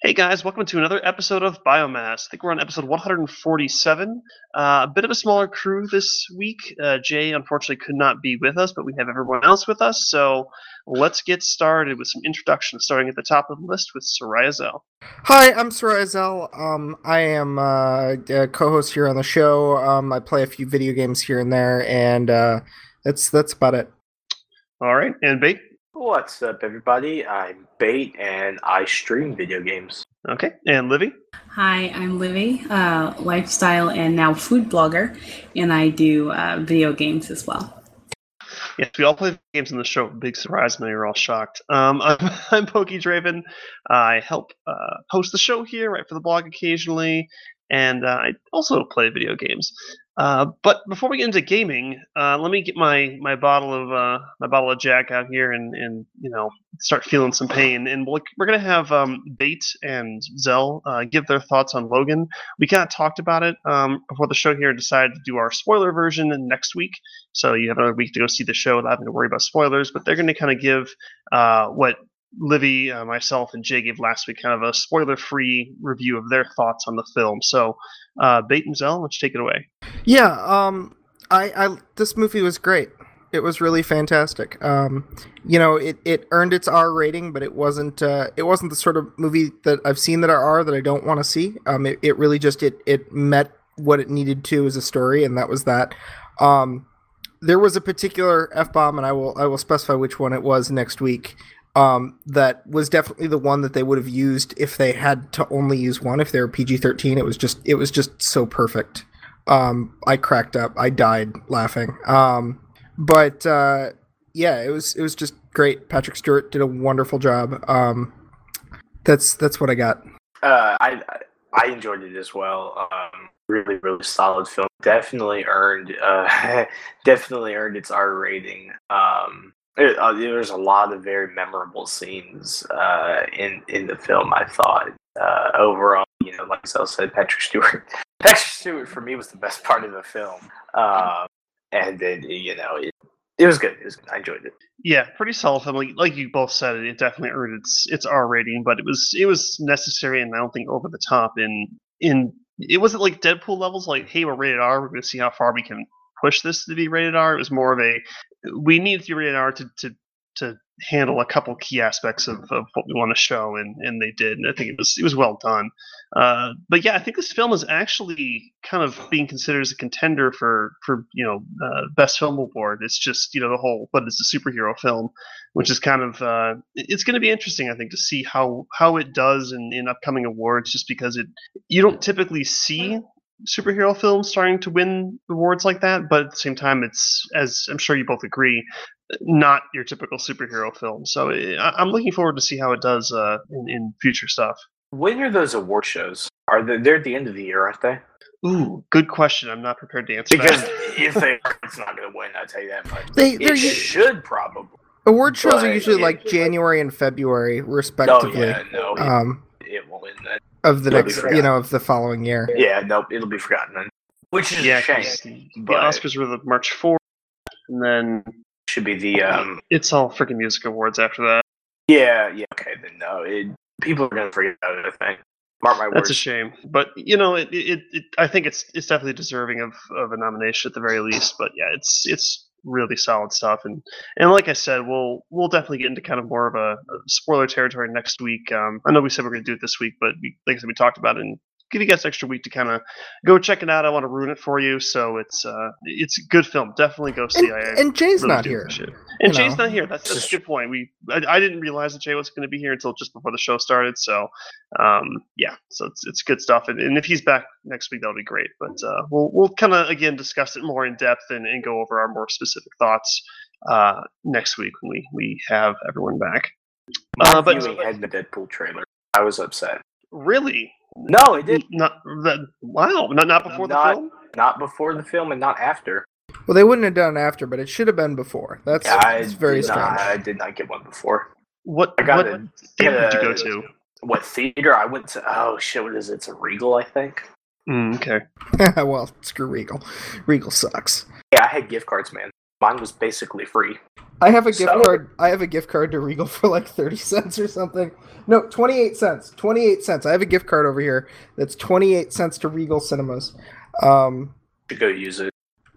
Hey guys, welcome to another episode of Biomass. I think we're on episode 147. Uh, a bit of a smaller crew this week. Uh, Jay unfortunately could not be with us, but we have everyone else with us. So let's get started with some introductions, starting at the top of the list with Soraya Zell. Hi, I'm Soraya Zell. Um, I am uh, a co-host here on the show. Um, I play a few video games here and there, and uh, that's that's about it. All right, and Bait. What's up, everybody? I'm Bait, and I stream video games. Okay, and Livy. Hi, I'm Livy, uh, lifestyle and now food blogger, and I do uh, video games as well. Yes, we all play games in the show. Big surprise, now you're all shocked. Um, I'm, I'm Pokey Draven. I help uh, host the show here, write for the blog occasionally, and uh, I also play video games. Uh, but before we get into gaming, uh, let me get my, my bottle of uh, my bottle of Jack out here and, and you know start feeling some pain. And we'll, we're gonna have um, Bait and Zell uh, give their thoughts on Logan. We kind of talked about it um, before the show here and decided to do our spoiler version next week. So you have another week to go see the show without having to worry about spoilers. But they're going to kind of give uh, what Livy, uh, myself, and Jay gave last week kind of a spoiler-free review of their thoughts on the film. So, uh, Bait and Zell, let's take it away. Yeah, um, I, I this movie was great. It was really fantastic. Um, you know, it, it earned its R rating, but it wasn't uh, it wasn't the sort of movie that I've seen that are R that I don't want to see. Um, it, it really just it it met what it needed to as a story, and that was that. Um, there was a particular f bomb, and I will I will specify which one it was next week. Um, that was definitely the one that they would have used if they had to only use one. If they were PG thirteen, it was just it was just so perfect. Um, I cracked up. I died laughing. Um, but uh, yeah, it was it was just great. Patrick Stewart did a wonderful job. Um, that's that's what I got. Uh, I I enjoyed it as well. Um, really, really solid film. Definitely earned, uh, definitely earned its R rating. Um, there, uh, there's a lot of very memorable scenes uh, in in the film. I thought uh, overall, you know, like Zell said, Patrick Stewart. Patrick Stewart for me was the best part of the film, um, and then you know it, it was good. It was good. I enjoyed it. Yeah, pretty solid film. Like, like you both said, it definitely earned its its R rating, but it was it was necessary and I don't think over the top. In in it wasn't like Deadpool levels. Like, hey, we're rated R. We're going to see how far we can push this to be rated R. It was more of a we need be rated R to to to handle a couple key aspects of, of what we want to show, and, and they did. And I think it was it was well done. Uh, but yeah, I think this film is actually kind of being considered as a contender for for you know uh, best film award. It's just you know the whole, but it's a superhero film, which is kind of uh, it's going to be interesting. I think to see how how it does in, in upcoming awards, just because it you don't typically see superhero films starting to win awards like that, but at the same time, it's as I'm sure you both agree, not your typical superhero film. So I, am looking forward to see how it does uh, in, in future stuff. When are those award shows? Are they? They're at the end of the year, aren't they? Ooh, good question. I'm not prepared to answer because that. if they, it's not going to win. I tell you that much. They it should probably. award shows are usually it- like January and February, No, respectively. yeah, no, it, Um, it won't win that. Of the It'll next, you know, of the following year. Yeah, nope, it'll be forgotten then. Which is yeah, a shame. 'cause the, the Oscars were the March 4th, and then Should be the um. it's all freaking music awards after that. Yeah, yeah. Okay, then no. It, people are gonna forget about it. I think. Mark my words. That's words. a shame, but you know, it, it, it I think it's it's definitely deserving of, of a nomination at the very least. But yeah, it's it's really solid stuff, and and like I said, we'll we'll definitely get into kind of more of a, a spoiler territory next week. Um, I know we said we are going to do it this week, but we, like I said, we talked about it and give you guys an extra week to kind of go check it out. I want to ruin it for you, so it's uh it's a good film. Definitely go see. And, I, I and Jay's really not here. appreciate. And Jay's know. not here. That's, that's a good point. We I, I didn't realize that Jay wasn't going to be here until just before the show started. So um, yeah, so it's it's good stuff. And, and if he's back next week, that'll be great. But uh, we'll we'll kind of again discuss it more in depth and, and go over our more specific thoughts uh, next week when we we have everyone back. My Uh, but- viewing had the Deadpool trailer. I was upset. Really? No, it did Not Not that. Wow. Not not before Not- the film. not before the film and not after. Well, they wouldn't have done it after, but it should have been before. That's, I that's very did strange. Not, I did not get one before. What I got what a- theater did you go uh, to? What theater? I went to. Oh shit! What is it? It's a Regal, I think. Mm, okay. well, screw Regal. Regal sucks. Yeah, I had gift cards, man. Mine was basically free. I have a gift So- card. I have a gift card to Regal for like thirty cents or something. No, twenty eight cents. Twenty eight cents. I have a gift card over here that's twenty eight cents to Regal Cinemas. Um, to go use it.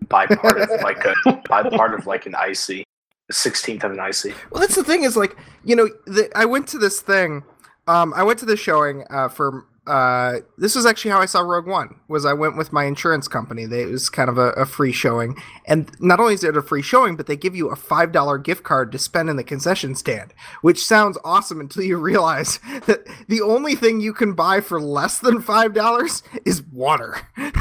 Buy part of like a buy part of like an icy, a sixteenth of an icy. well, that's the thing is like you know the, I went to this thing. Um, I went to the showing uh, for. Uh, this was actually how I saw Rogue One. Was I went with my insurance company. They, it was kind of a, a free showing, and not only is it a free showing, but they give you a five dollar gift card to spend in the concession stand, which sounds awesome until you realize that the only thing you can buy for less than five dollars is water.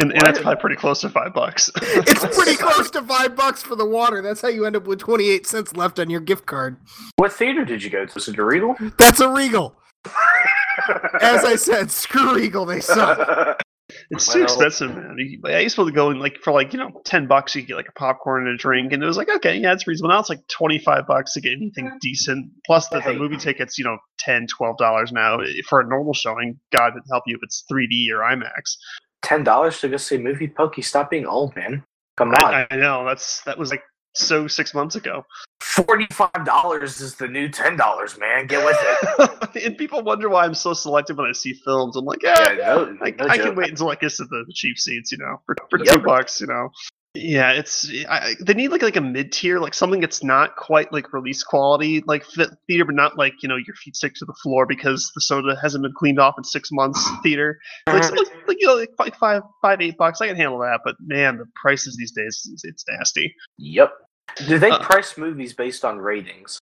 And, and that's probably pretty close to five bucks. It's pretty close to five bucks for the water. That's how you end up with twenty eight cents left on your gift card. What theater did you go to? Was it a Regal? That's a Regal. As I said, screw Regal, they suck. It's too Well- expensive, man. I used to be able to go and like for like you know ten bucks you get like a popcorn and a drink, and it was like okay, yeah, it's reasonable. Now it's like twenty five bucks to get anything decent. Plus the, the movie tickets, you know, 10 dollars now for a normal showing. God would help you if it's 3D or IMAX. Ten dollars to go see a movie. Pokey, stop being old, man. Come on. I, I know that's that was like so six months ago. Forty-five dollars is the new ten dollars, man. Get with it. and people wonder why I'm so selective when I see films. I'm like, yeah, Yeah, no, I, no I can wait until I get to the cheap seats, you know, for, for Yep. two bucks, you know. Yeah, it's I, they need like like a mid tier, like something that's not quite like release quality, like fit theater, but not like you know your feet stick to the floor because the soda hasn't been cleaned off in six months. Theater, like, like, like you know, like five, five, five, eight bucks, I can handle that. But man, the prices these days, it's, it's nasty. Yep. Do they Uh, price movies based on ratings?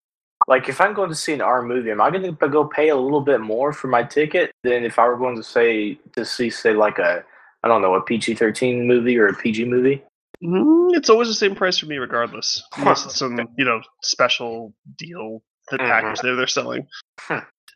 Like, if I'm going to see an R movie, am I going to go pay a little bit more for my ticket than if I were going to say to see, say, like a, I don't know, a PG-13 movie or a PG movie? Mm, it's always the same price for me, regardless. Unless it's some you know special deal that Mhm. package they're they're selling.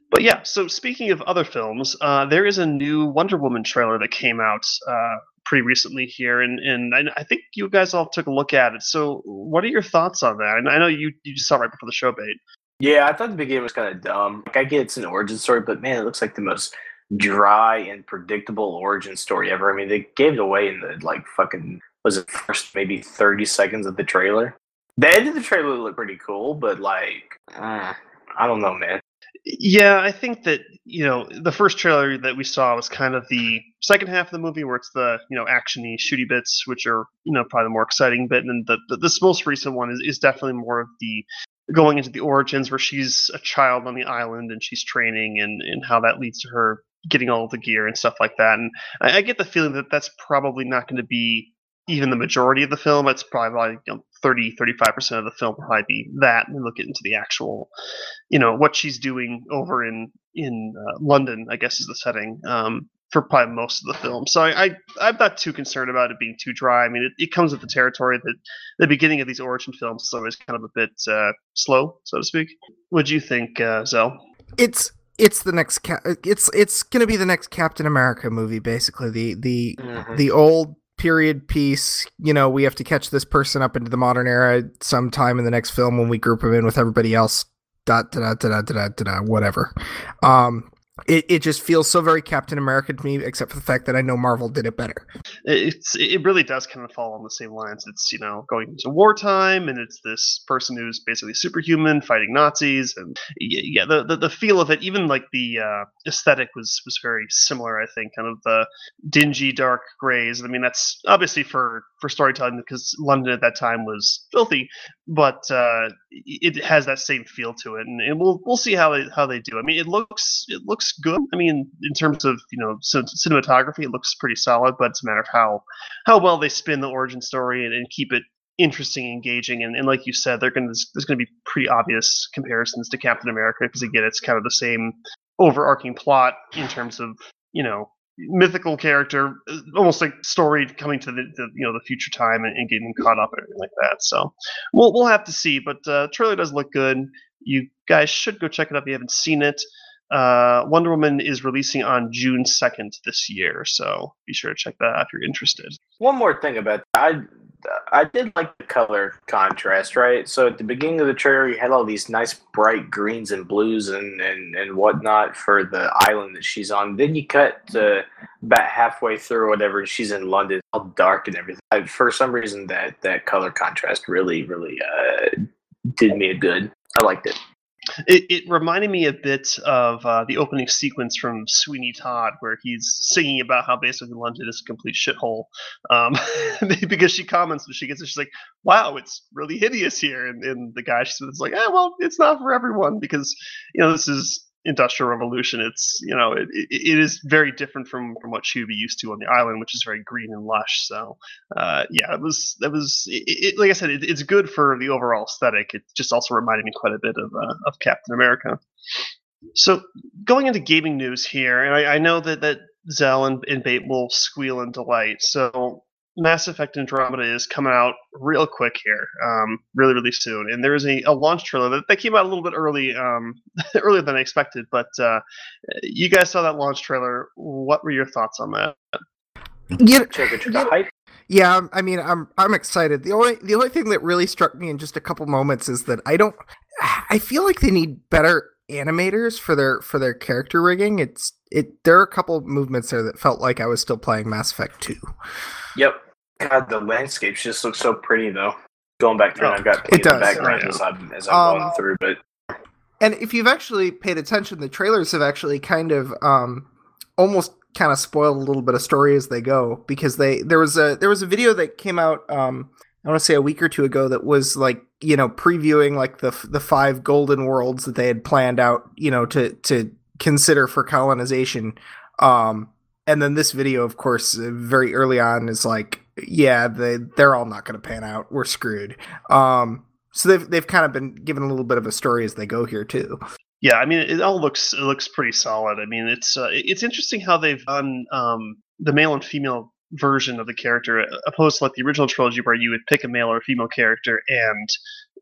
But yeah, so speaking of other films, uh, there is a new Wonder Woman trailer that came out uh, pretty recently here, and and I, I think you guys all took a look at it. So, what are your thoughts on that? And I know you you saw it right before the show, bait. Yeah, I thought the beginning was kind of dumb. Like, I get it's an origin story, but man, it looks like the most dry and predictable origin story ever. I mean, they gave it away in the like fucking was it first maybe thirty seconds of the trailer. The end of the trailer looked pretty cool, but like, uh, I don't know, man. Yeah, I think that you know the first trailer that we saw was kind of the second half of the movie, where it's the you know actiony, shooty bits, which are you know probably the more exciting bit, and then the, the this most recent one is, is definitely more of the going into the origins, where she's a child on the island and she's training, and and how that leads to her getting all the gear and stuff like that. And I, I get the feeling that that's probably not going to be even the majority of the film. It's probably like you know, 30, 35 percent of the film will probably be that, and then they'll get into the actual you know what she's doing over in in uh, London, I guess is the setting um, for probably most of the film. So I, I I'm not too concerned about it being too dry. I mean, it, it comes with the territory that the beginning of these origin films is always kind of a bit uh, slow, so to speak. What do you think, uh, Zell? It's it's the next ca- it's it's gonna be the next Captain America movie, basically. The the the old period piece. You know, we have to catch this person up into the modern era sometime in the next film when we group him in with everybody else. Da da da da da da da whatever. Um, it it just feels so very Captain America to me, except for the fact that I know Marvel did it better. It's it really does kind of fall on the same lines. It's you know going into wartime, and it's this person who's basically superhuman fighting Nazis, and yeah, the the, the feel of it, even like the uh, aesthetic was was very similar. I think kind of the dingy, dark grays. I mean, that's obviously for for storytelling because London at that time was filthy, but uh, it has that same feel to it, and, and we'll we'll see how they how they do. I mean, it looks it looks good. I mean, in terms of you know cin- cinematography, it looks pretty solid, but it's a matter of how how well they spin the origin story and, and keep it interesting, engaging, and, and like you said, they're going to there's going to be pretty obvious comparisons to Captain America because again, it's kind of the same overarching plot in terms of you know mythical character, uh, almost like story coming to the, the you know the future time and, and getting caught up and everything like that. So we'll we'll have to see, but uh, trailer does look good. You guys should go check it out if you haven't seen it. Uh, Wonder Woman is releasing on June second this year, so be sure to check that out if you're interested. One more thing about I I did like the color contrast, right? So at the beginning of the trailer, you had all these nice bright greens and blues and, and, and whatnot for the island that she's on. Then you cut to about halfway through, whatever, she's in London, all dark and everything. I, for some reason, that, that color contrast really, really uh, did me a good. I liked it. It, it reminded me a bit of uh, the opening sequence from Sweeney Todd, where he's singing about how basically London is a complete shithole. Um, because she comments when she gets it, she's like, "Wow, it's really hideous here," and, and the guy she's with is like, "Ah, well, it's not for everyone because you know this is industrial revolution it's you know it, it, it is very different from from what she would be used to on the island which is very green and lush so uh, yeah it was that was it, like i said it's good for the overall aesthetic it just also reminded me quite a bit of uh, of captain america. So going into gaming news here and i, I know that that zell and, and bait will squeal in delight so Mass Effect Andromeda is coming out real quick here, um, really, really soon. And there is a, a launch trailer that, that came out a little bit early, um, earlier than I expected. But uh, you guys saw that launch trailer. What were your thoughts on that? Yeah, hype. Yeah, I mean, I'm I'm excited. The only the only thing that really struck me in just a couple moments is that I don't. I feel like they need better animators for their for their character rigging. It's it. There are a couple movements there that felt like I was still playing Mass Effect Two. Yep. God, the landscapes just look so pretty though. Going back through, Oh, I've got it plenty in the does, background right. as I'm as I'm Um, going through, but And if you've actually paid attention, the trailers have actually kind of um, almost kind of spoiled a little bit of story as they go because they there was a there was a video that came out um, I want to say a week or two ago that was like you know previewing like the the five golden worlds that they had planned out you know to to consider for colonization um and then this video of course uh, very early on is like yeah they they're all not going to pan out. We're screwed. Um so they've they've kind of been given a little bit of a story as they go here too. Yeah, I mean, it all looks it looks pretty solid. I mean, it's uh, it's interesting how they've done um, the male and female version of the character, opposed to like the original trilogy where you would pick a male or a female character and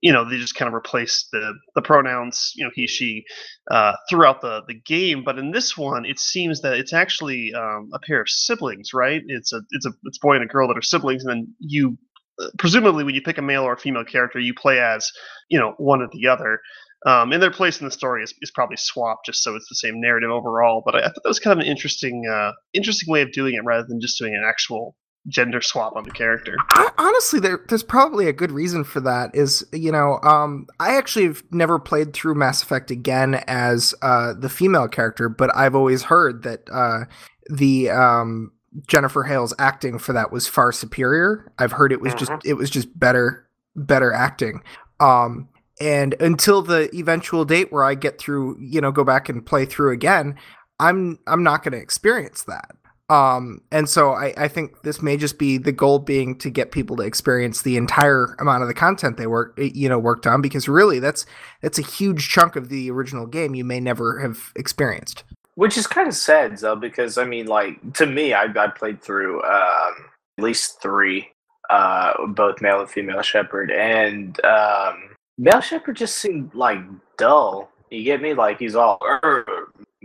you know they just kind of replace the the pronouns you know he she uh, throughout the the game. But in this one, it seems that it's actually um, a pair of siblings, right? It's a it's a it's a boy and a girl that are siblings, and then you uh, presumably when you pick a male or a female character, you play as you know one or the other. Um, and their place in the story is, is probably swapped just so it's the same narrative overall. But I, I thought that was kind of an interesting, uh, interesting way of doing it rather than just doing an actual gender swap on the character. I, honestly there, there's probably a good reason for that is you know um, i actually have never played through mass effect again as uh, the female character but i've always heard that uh, the um, jennifer hale's acting for that was far superior i've heard it was just Mhm. it was just better better acting um, and until the eventual date where i get through you know go back and play through again i'm i'm not going to experience that um, and so I, I think this may just be the goal being to get people to experience the entire amount of the content they work you know worked on because really that's that's a huge chunk of the original game you may never have experienced. which is kind of sad though because I mean, like to me, I I played through um, at least three, uh, both male and female Shepard, and um, male Shepard just seemed like dull. You get me? Like he's all "Arr,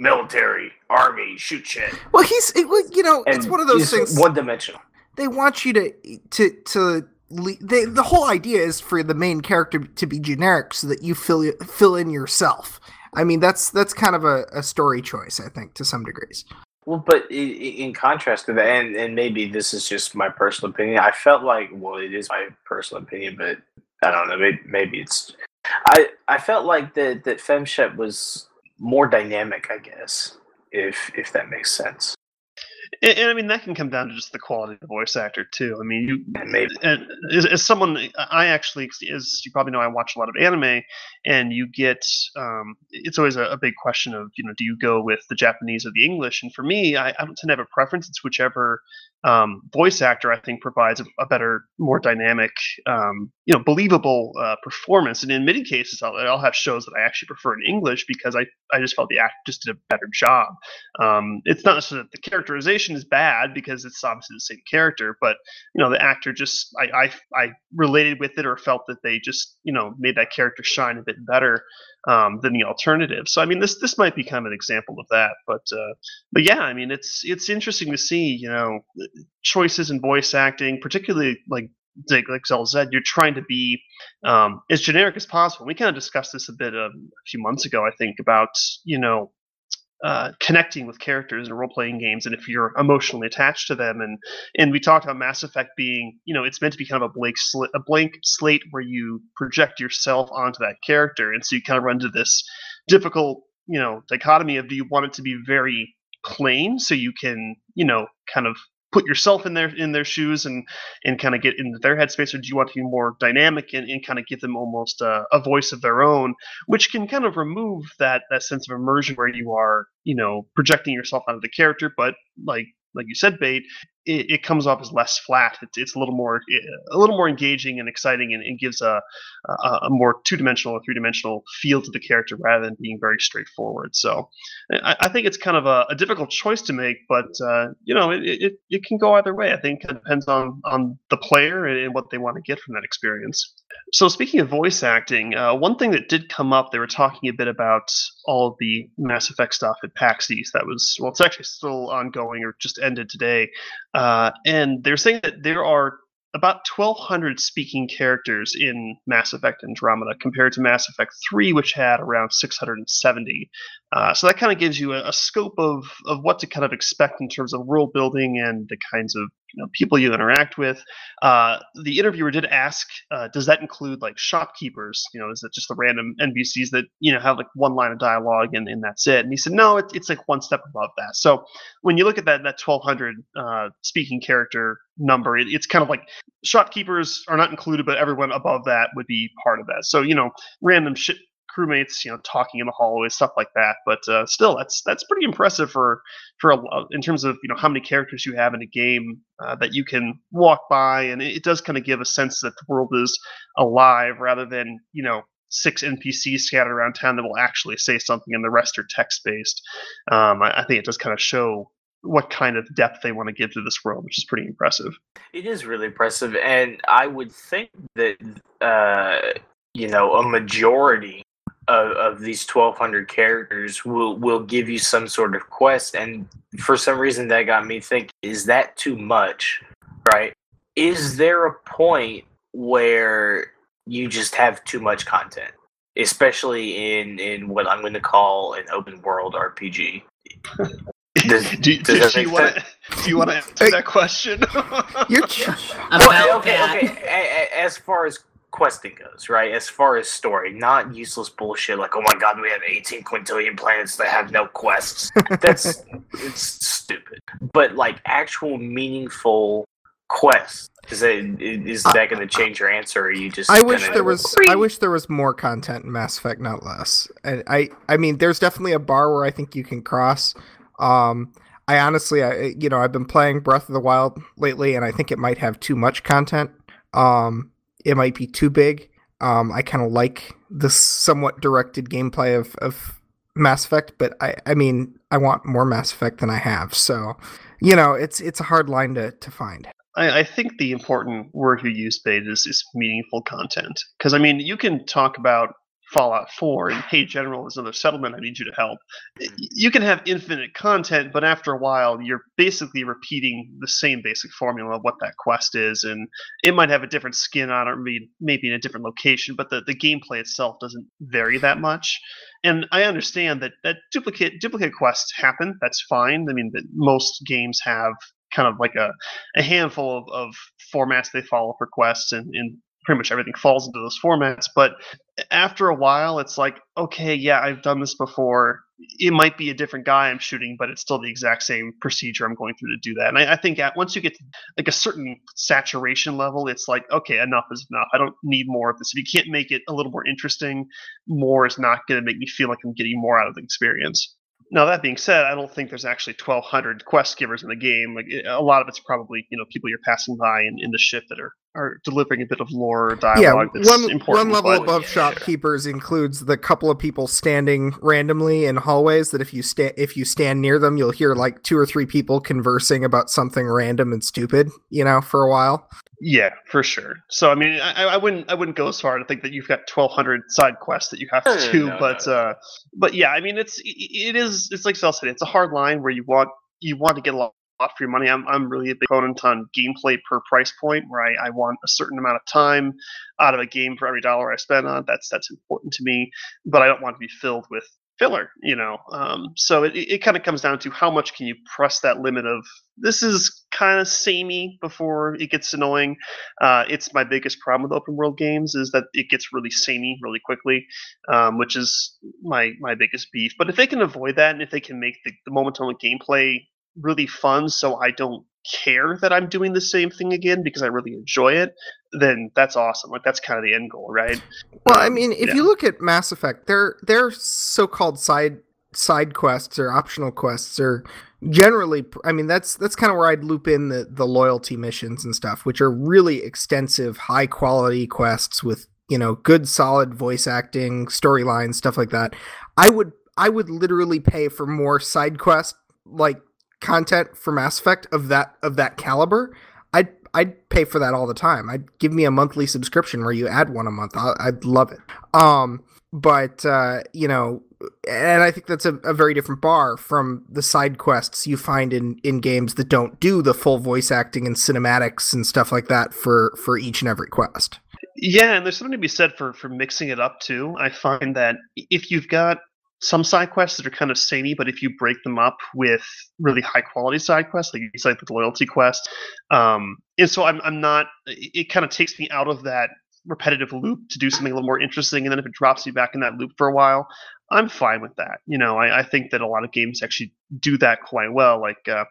military, army, shoot shit. Well, he's it, you know it's one of those things One dimensional. they want you to to to they, the whole idea is for the main character to be generic so that you fill fill in yourself. I mean that's that's kind of a, a story choice I think to some degrees. Well, but in contrast to that, and, and maybe this is just my personal opinion, I felt like, well, it is my personal opinion, but I don't know, maybe, maybe it's, I I felt like that that FemShep was more dynamic, I guess, if if that makes sense. And, and I mean, that can come down to just the quality of the voice actor too. I mean, you And maybe and as, as someone i actually as you probably know i watch a lot of anime and you get um, it's always a, a big question of you know do you go with the japanese or the english? And for me i, I don't tend to have a preference. It's whichever um, voice actor i think provides a, a better more dynamic um, you know believable uh, performance. And in many cases I'll, I'll have shows that i actually prefer in english because i, I just felt the actor just did a better job. Um, it's not necessarily that the characterization is bad because it's obviously the same character but you know the actor just I, I I related with it or felt that they just you know made that character shine a bit better um, than the alternative. So I mean this this might be kind of an example of that. But uh, but yeah, I mean it's it's interesting to see you know choices in voice acting, particularly like like, like said, you're trying to be um, as generic as possible. We kind of discussed this a bit um, a few months ago, I think, about you know uh, connecting with characters in role playing games and if you're emotionally attached to them and and we talked about Mass Effect being you know it's meant to be kind of a blank sl- a blank slate where you project yourself onto that character and so you kind of run into this difficult you know dichotomy of do you want it to be very plain so you can you know kind of put yourself in their in their shoes and and kind of get into their headspace or do you want to be more dynamic and, and kind of give them almost a, a, voice of their own which can kind of remove that that sense of immersion where you are you know projecting yourself onto the character but like like you said, Bait, it, it, comes off as less flat. It's, it's a little more a little more engaging and exciting, and, and gives a, a, a more two dimensional or three dimensional feel to the character rather than being very straightforward. So, I, I think it's kind of a, a, difficult choice to make, but uh, you know, it, it, it can go either way. I think it depends on on the player and what they want to get from that experience. So, speaking of voice acting, uh, one thing that did come up, they were talking a bit about all of the Mass Effect stuff at PAX East. That was well, it's actually still ongoing or just ended today, uh, and they're saying that there are about 1,200 speaking characters in Mass Effect Andromeda compared to Mass Effect 3, which had around 670. Uh, so that kind of gives you a, a, scope of, of what to kind of expect in terms of world building and the kinds of you know, people you interact with. Uh, the interviewer did ask, uh, does that include like shopkeepers? You know, is it just the random NPCs that you know have like one line of dialogue and, and that's it? And he said, no, it, it's like one step above that. So when you look at that that 1200 uh, speaking character number, it, it's kind of like shopkeepers are not included, but everyone above that would be part of that. So you know, random shit crewmates, you know, talking in the hallways, stuff like that. But uh, still, that's that's pretty impressive for for a, in terms of you know how many characters you have in a game uh, that you can walk by, and it, it does kind of give a sense that the world is alive rather than you know six NPCs scattered around town that will actually say something, and the rest are text based. Um, I, I think it does kind of show what kind of depth they want to give to this world, which is pretty impressive. It is really impressive, and I would think that uh, you know a majority of, of these 1200 characters will will give you some sort of quest and for some reason that got me think is that too much right is there a point where you just have too much content especially in in what i'm going to call an open world rpg does, do, does do, you want to, do you want to answer that question? You're oh, okay, okay, okay. As far as questing goes, right? As far as story, not useless bullshit like, oh my god, we have 18 quintillion planets that have no quests. That's it's stupid. But like actual meaningful quests. Is that is that going to change your answer? Or you just? I wish there was. I wish there was more content in Mass Effect, not less. And I, I mean, there's definitely a bar where I think you can cross. Um, I honestly, I, you know, I've been playing Breath of the Wild lately, and I think it might have too much content. Um, it might be too big. Um, I kind of like the somewhat directed gameplay of, of Mass Effect, but I, I mean, I want more Mass Effect than I have. So, you know, it's it's a hard line to, to find. I, I think the important word you use, Bait, is, is meaningful content. Because, I mean, you can talk about Fallout 4 and hey general there's another settlement I need you to help. Hmm. You can have infinite content, but after a while you're basically repeating the same basic formula of what that quest is, and it might have a different skin on it, maybe maybe in a different location, but the, the gameplay itself doesn't vary that much. And I understand that that duplicate duplicate quests happen. That's fine. I mean, most games have kind of like a, a handful of, of formats they follow for quests and, and pretty much everything falls into those formats. But after a while, it's like, okay, yeah, I've done this before. It might be a different guy I'm shooting, but it's still the exact same procedure I'm going through to do that. And I, I think at, once you get to like a certain saturation level, it's like, okay, enough is enough. I don't need more of this. If you can't make it a little more interesting, more is not going to make me feel like I'm getting more out of the experience. Now that being said, I don't think there's actually 1,200 quest givers in the game. Like eh, a lot of it's probably you know people you're passing by in, in the ship that are, are delivering a bit of lore or dialogue. Yeah, one, important, one level but, above shopkeepers includes the couple of people standing randomly in hallways. That if you stand if you stand near them, you'll hear like two or three people conversing about something random and stupid. You know, for a while. Yeah, for sure. So I mean, I, I wouldn't I wouldn't go as far to think that you've got 1,200 side quests that you have to do, no, but no. uh, but yeah, I mean, it's it is it's like Phil said, it's a hard line where you want you want to get a lot for your money. I'm I'm really a big proponent on gameplay per price point, where I, I want a certain amount of time out of a game for every dollar I spend on. That's that's important to me, but I don't want to be filled with filler, you know. Um, so it, it kind of comes down to how much can you press that limit of this is kind of samey before it gets annoying. Uh, it's my biggest problem with open world games is that it gets really samey really quickly, um, which is my my biggest beef. But if they can avoid that and if they can make the, the moment on gameplay really fun, so I don't care that I'm doing the same thing again because I really enjoy it, then that's awesome. Like that's kind of the end goal, right? Well, um, I mean, if yeah. you look at Mass Effect, their their so-called side side quests or optional quests are generally I mean that's that's kind of where I'd loop in the the loyalty missions and stuff, which are really extensive, high quality quests with, you know, good solid voice acting, storylines, stuff like that. I would I would literally pay for more side quest like content for Mass Effect of that of that caliber, I'd I'd pay for that all the time. I'd give me a monthly subscription where you add one a month. i would love it. Um, but uh, you know, and I think that's a, a, very different bar from the side quests you find in in games that don't do the full voice acting and cinematics and stuff like that for for each and every quest. Yeah, and there's something to be said for for mixing it up too. I find that if you've got some side quests that are kind of samey, but if you break them up with really high quality side quests, like you said, the loyalty quest, um, and so I'm, I'm not. It, kind of takes me out of that repetitive loop to do something a little more interesting, and then if it drops me back in that loop for a while, I'm fine with that. You know, I, I think that a lot of games actually do that quite well. Like uh,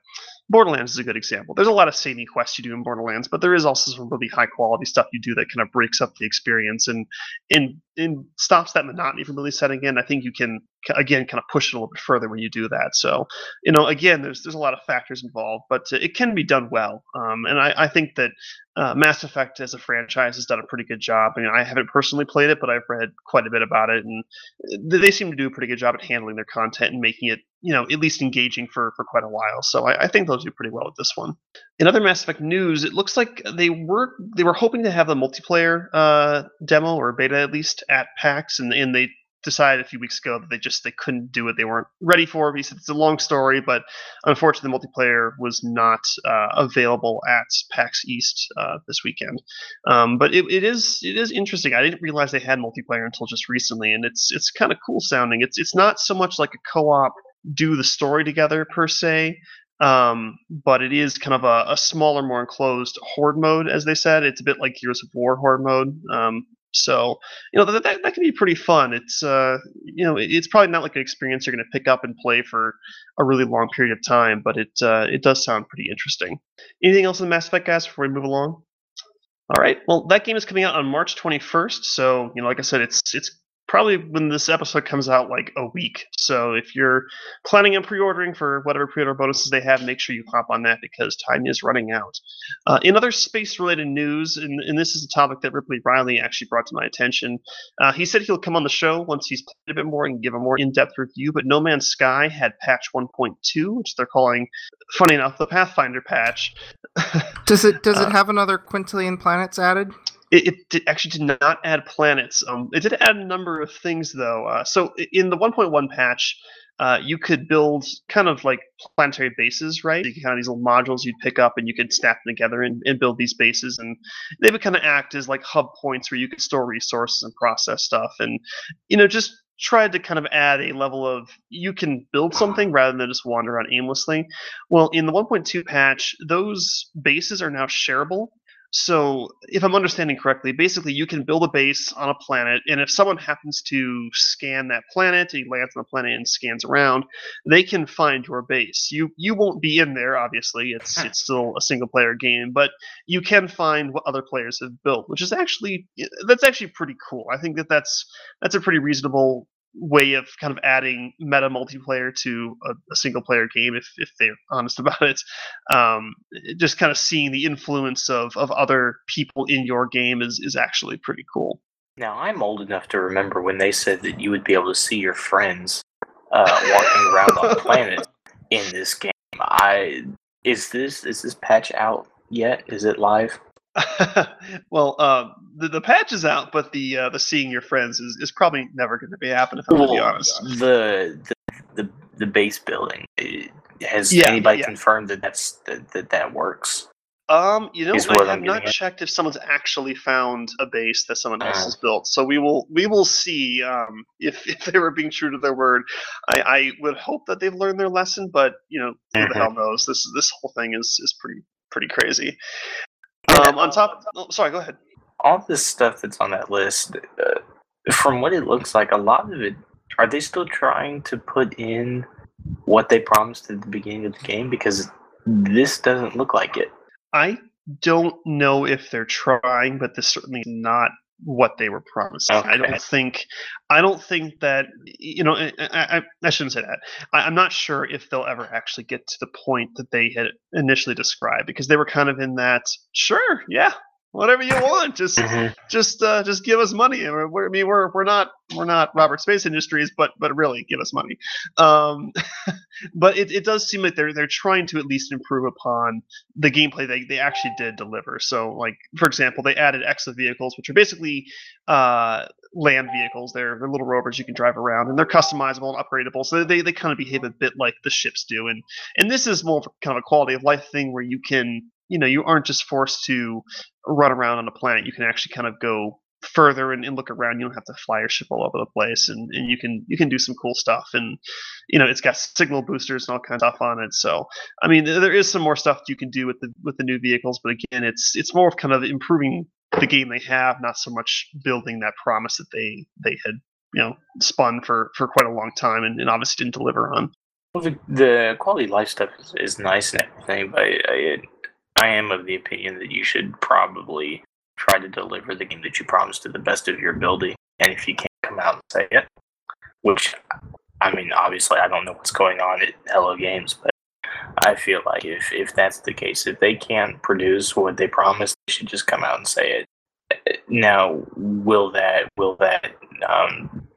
Borderlands is a good example. There's a lot of samey quests you do in Borderlands, but there is also some really high quality stuff you do that kind of breaks up the experience and and and stops that monotony from really setting in. I think you can again kind of push it a little bit further when you do that. So you know, again, there's there's a lot of factors involved, but it can be done well. Um, and I, I think that uh, Mass Effect as a franchise has done a pretty good job. I mean, I haven't personally played it, but I've read quite a bit about it, and they seem to do a pretty good job at handling their content and making it you know at least engaging for for quite a while. So I, I, think they'll do pretty well with this one. In other Mass Effect news, it looks like they were they were hoping to have a multiplayer uh, demo or beta at least at PAX, and and they decided a few weeks ago that they just they couldn't do it. They weren't ready for it. He said it's a long story, but unfortunately, the multiplayer was not uh, available at PAX East uh, this weekend. Um, but it, it is it is interesting. I didn't realize they had multiplayer until just recently, and it's it's kind of cool sounding. It's it's not so much like a co-op do the story together per se. Um, but it is kind of a, a, smaller, more enclosed horde mode, as they said. It's a bit like Gears of War horde mode. Um, so you know that, that, that can be pretty fun. It's uh, you know it's probably not like an experience you're going to pick up and play for a really long period of time, but it uh, it does sound pretty interesting. Anything else in the Mass Effect, guys, before we move along? All right. Well, that game is coming out on March 21st. So you know, like I said, it's it's probably when this episode comes out like a week. So if you're planning on pre-ordering for whatever pre-order bonuses they have, make sure you hop on that because time is running out. Uh, in other space-related news, and, and, this is a topic that Ripley Riley actually brought to my attention, uh, he said he'll come on the show once he's played a bit more and give a more in-depth review. But No Man's Sky had patch 1.2, which they're calling, funny enough, the Pathfinder patch. does it does it uh, have another quintillion planets added? It, it actually did not add planets. Um, it did add a number of things though. Uh, so in the 1.1 patch, uh, you could build kind of like planetary bases, right? You kind of these little modules you'd pick up and you could snap them together and, and build these bases, and they would kind of act as like hub points where you could store resources and process stuff, and you know just tried to kind of add a level of you can build something rather than just wander around aimlessly. Well, in the 1.2 patch, those bases are now shareable. So, if I'm understanding correctly, basically you can build a base on a planet, and if someone happens to scan that planet, he lands on the planet and scans around, they can find your base. You you won't be in there, obviously. It's it's still a single player game, but you can find what other players have built, which is actually that's actually pretty cool. I think that that's that's a pretty reasonable way of kind of adding meta multiplayer to a, a, single player game if, if they're honest about it. Um, just kind of seeing the influence of, of other people in your game is, is actually pretty cool. Now i'm old enough to remember when they said that you would be able to see your friends uh, walking around on planets in this game. I is this is this patch out yet? Is it live well, uh, the the patch is out, but the uh, the seeing your friends is, is probably never going to be happening. If I'm well, to be honest, the, the the the base building. Has Yeah, anybody yeah. confirmed that that's that that, that works? Um, you know, I have I'm not checked if someone's actually found a base that someone else Ah. has built. So we will we will see um, if if they were being true to their word. I, I would hope that they've learned their lesson, but you know, who the hell knows? This this whole thing is is pretty pretty crazy. Um, on top, oh, sorry, go ahead. All this stuff that's on that list, uh, from what it looks like, a lot of it are they still trying to put in what they promised at the beginning of the game? Because this doesn't look like it. I don't know if they're trying, but this certainly is not what they were promising. I don't think, I don't think that you know. I, I, I shouldn't say that. I, I'm not sure if they'll ever actually get to the point that they had initially described because they were kind of in that. Sure, yeah, whatever you want, just just uh, just give us money. I mean, we're, I mean, we're we're not we're not Roberts Space Industries, but but really, give us money. Um, but it, it does seem like they're they're trying to at least improve upon the gameplay they, they actually did deliver. So, like for example, they added exo vehicles, which are basically uh, land vehicles. They're they're little rovers you can drive around, and they're customizable and upgradable. So they, they kind of behave a bit like the ships do. And and this is more kind of a quality of life thing where you can you know you aren't just forced to run around on a planet. You can actually kind of go further and, and look around. You don't have to fly your ship all over the place, and, and you can you can do some cool stuff. And you know it's got signal boosters and all kinds of stuff on it. So I mean there is some more stuff you can do with the with the new vehicles, but again it's it's more of kind of improving the game they have, not so much building that promise that they they had you know spun for for quite a long time and, and obviously didn't deliver on. Well, the, the quality life stuff is, is nice and everything, but I, I am of the opinion that you should probably try to deliver the game that you promised to the best of your ability. And if you can't come out and say it, which, I mean, obviously, I don't know what's going on at Hello Games, but I feel like if, if that's the case, if they can't produce what they promised, they should just come out and say it. Now, will that will that um,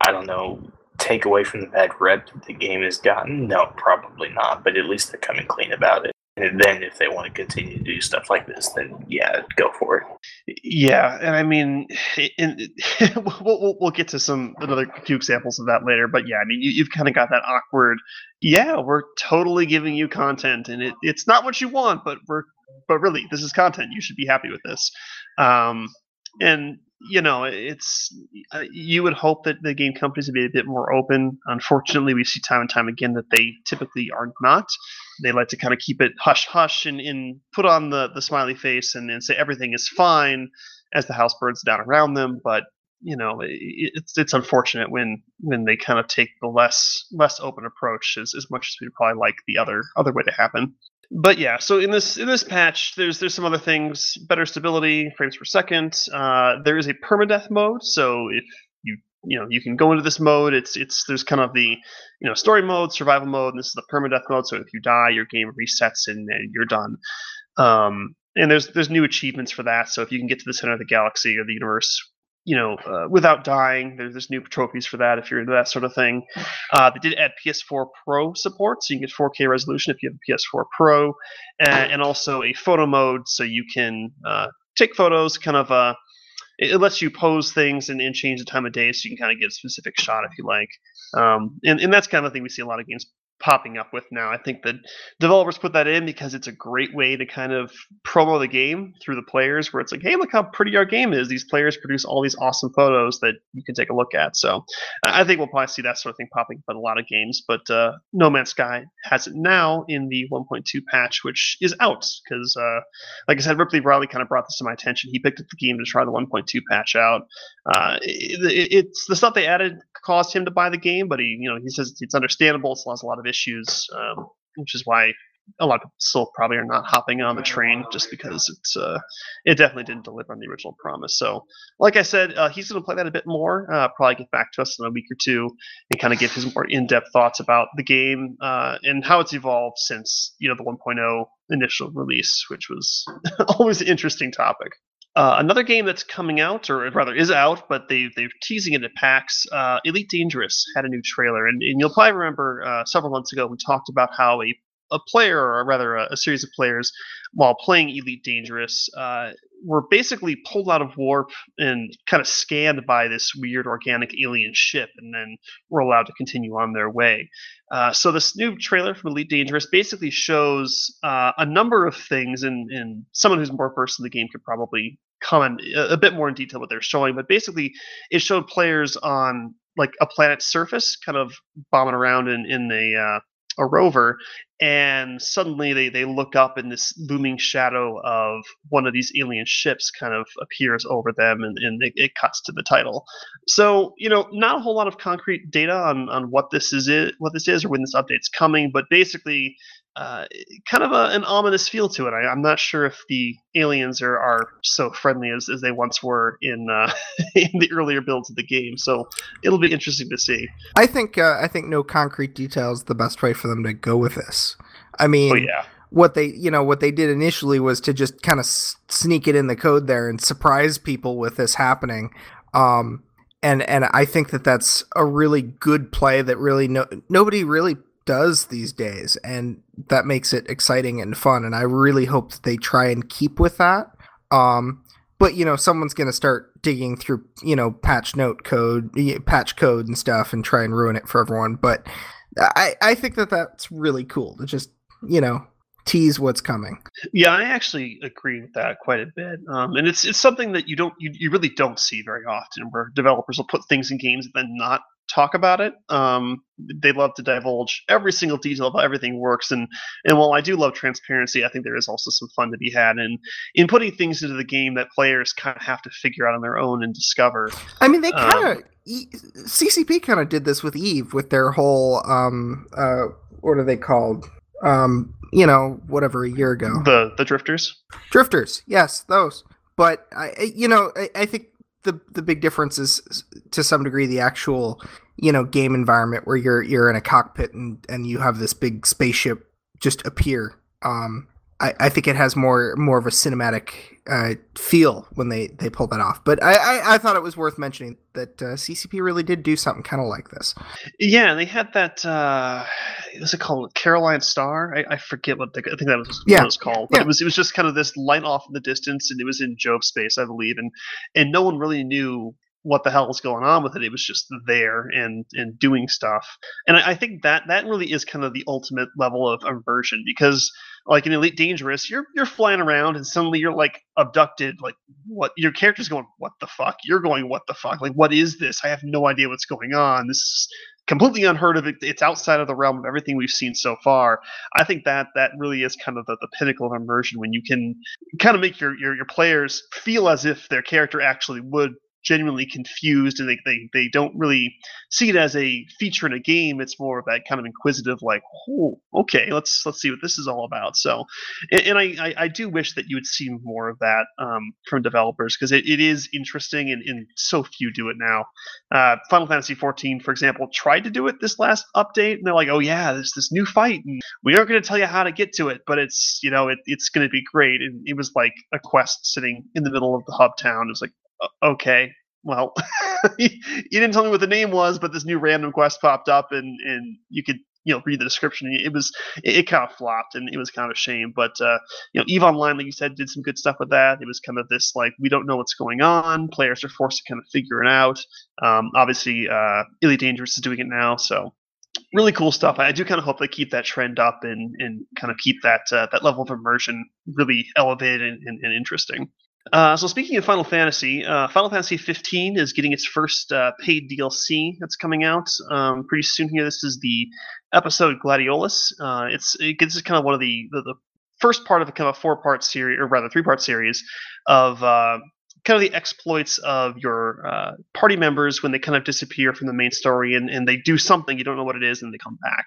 I don't know take away from the bad rep that the game has gotten? No, probably not. But at least they're coming clean about it. And then if they want to continue to do stuff like this, then yeah, go for it. Yeah, and I mean, in, we'll, we'll we'll get to some another few examples of that later. But yeah, I mean, you, you've kind of got that awkward. Yeah, we're totally giving you content, and it, it's not what you want, but we're but really, this is content. You should be happy with this. Um, and you know, it's uh, you would hope that the game companies would be a bit more open. Unfortunately, we see time and time again that they typically are not. They like to kind of keep it hush hush and, and put on the, the smiley face and, and say everything is fine as the house burns down around them. But you know, i- i- it's it's unfortunate when when they kind of take the less less open approach as, as much as we'd probably like the other other way to happen. But yeah, so in this in this patch, there's there's some other things: better stability, frames per second. Uh, there is a permadeath mode, so if you you know you can go into this mode, it's it's there's kind of the you know story mode, survival mode, and this is the permadeath mode. So if you die, your game resets and, and you're done. Um, and there's there's new achievements for that. So if you can get to the center of the galaxy or the universe, you know, uh, without dying, there's there's new trophies for that if you're into that sort of thing. Uh, they did add PS4 Pro support, so you can get 4K resolution if you have a PS4 Pro, and, and also a photo mode, so you can uh, take photos, kind of. Uh, it, lets you pose things and, and change the time of day, so you can kind of get a specific shot if you like. Um, and, and that's kind of the thing we see a lot of games popping up with now. I think that developers put that in because it's a great way to kind of promo the game through the players, where it's like, hey, look how pretty our game is. These players produce all these awesome photos that you can take a look at. So I think we'll probably see that sort of thing popping up in a lot of games. But uh, No Man's Sky has it now in the 1.2 patch, which is out because, uh, like I said, Ripley Riley kind of brought this to my attention. He picked up the game to try the 1.2 patch out. Uh, it, it- it's the stuff they added caused him to buy the game, but he, you know, he says it's understandable. It still has a lot of issues, um, which is why a lot of people still probably are not hopping on the train just because it's uh, it definitely didn't deliver on the original promise. So, like I said, uh, he's going to play that a bit more. Uh, probably get back to us in a week or two and kind of give his more in-depth thoughts about the game uh, and how it's evolved since you know the 1.0 initial release, which was always an interesting topic. Uh, another game that's coming out, or rather is out, but they they're teasing it at PAX. Uh, Elite Dangerous had a new trailer, and, and you'll probably remember uh, several months ago we talked about how a a player, or rather a, a series of players, while playing Elite Dangerous, uh, were basically pulled out of warp and kind of scanned by this weird organic alien ship, and then were allowed to continue on their way. Uh, so this new trailer from Elite Dangerous basically shows a number of things, and, and someone who's more versed in the game could probably comment a, a bit more in detail what they're showing. But basically, it showed players on like a planet's surface, kind of bombing around in in a uh, a rover, and suddenly they, they look up and this looming shadow of one of these alien ships kind of appears over them and, and it, it, cuts to the title so you know not a whole lot of concrete data on, on what this is it, what this is or when this update's coming but basically uh, kind of a, an ominous feel to it. I, am not sure if the aliens are, are so friendly as, as they once were in uh, in the earlier builds of the game. So it'll be interesting to see. I think uh, I think no concrete details the best way for them to go with this. I mean, oh, yeah. what they you know what they did initially was to just kind of s- sneak it in the code there and surprise people with this happening. Um, and and I think that that's a really good play that really no nobody really does these days and that makes it exciting and fun and i really hope that they try and keep with that. Um, but you know someone's going to start digging through you know patch note code patch code and stuff and try and ruin it for everyone but i i think that that's really cool to just you know tease what's coming. Yeah i actually agree with that quite a bit um, and it's it's something that you don't you, you really don't see very often where developers will put things in games and then not talk about it. Um, they love to divulge every single detail of how everything works, and and while I do love transparency, I think there is also some fun to be had in in putting things into the game that players kind of have to figure out on their own and discover. I mean, they kind of um, CCP kind of did this with Eve with their whole um uh what are they called um you know whatever a year ago the the drifters drifters yes those but I you know I, I think the the big difference is to some degree the actual you know game environment where you're you're in a cockpit and and you have this big spaceship just appear. Um, I, I think it has more more of a cinematic uh, feel when they they pull that off. But I, I, I thought it was worth mentioning that uh, CCP really did do something kind of like this. Yeah, they had that. Uh, what's it called? Caroline Star. I, I forget what the, I think that was yeah. what it was called. But yeah. it was it was just kind of this light off in the distance, and it was in Job space, I believe, and and no one really knew what the hell was going on with it. It was just there and and doing stuff. And I, I think that that really is kind of the ultimate level of immersion because like in Elite Dangerous, you're you're flying around and suddenly you're like abducted. Like what your character's going, what the fuck? You're going, what the fuck? Like what is this? I have no idea what's going on. This is completely unheard of. It, it's outside of the realm of everything we've seen so far. I think that that really is kind of the, the pinnacle of immersion when you can kind of make your, your your players feel as if their character actually would genuinely confused and they, they, they don't really see it as a feature in a game. It's more of that kind of inquisitive like oh okay let's let's see what this is all about. So and, and I, I, I do wish that you would see more of that um, from developers because it, it is interesting and, and so few do it now. Uh, final fantasy 14 for example tried to do it this last update and they're like oh yeah there's this new fight and we aren't going to tell you how to get to it but it's you know it, it's going to be great. And it was like a quest sitting in the middle of the hub town. It was like okay, well, you didn't tell me what the name was, but this new random quest popped up, and and you could you know read the description. It was it, it kind of flopped, and it was kind of a shame. But uh, you know, Eve Online, like you said, did some good stuff with that. It was kind of this like we don't know what's going on. Players are forced to kind of figure it out. Um, obviously, uh, Elite Dangerous is doing it now, so really cool stuff. I do kind of hope they keep that trend up and and kind of keep that uh, that level of immersion really elevated and, and, and interesting. Uh, so speaking of Final Fantasy, uh, Final Fantasy 15 is getting its first uh, paid DLC that's coming out um, pretty soon. Here, this is the episode Gladiolus. Uh, it's it gets kind of one of the, the, the first part of a kind of a four part series, or rather three part series of uh, kind of the exploits of your uh, party members when they kind of disappear from the main story and, and they do something you don't know what it is and they come back.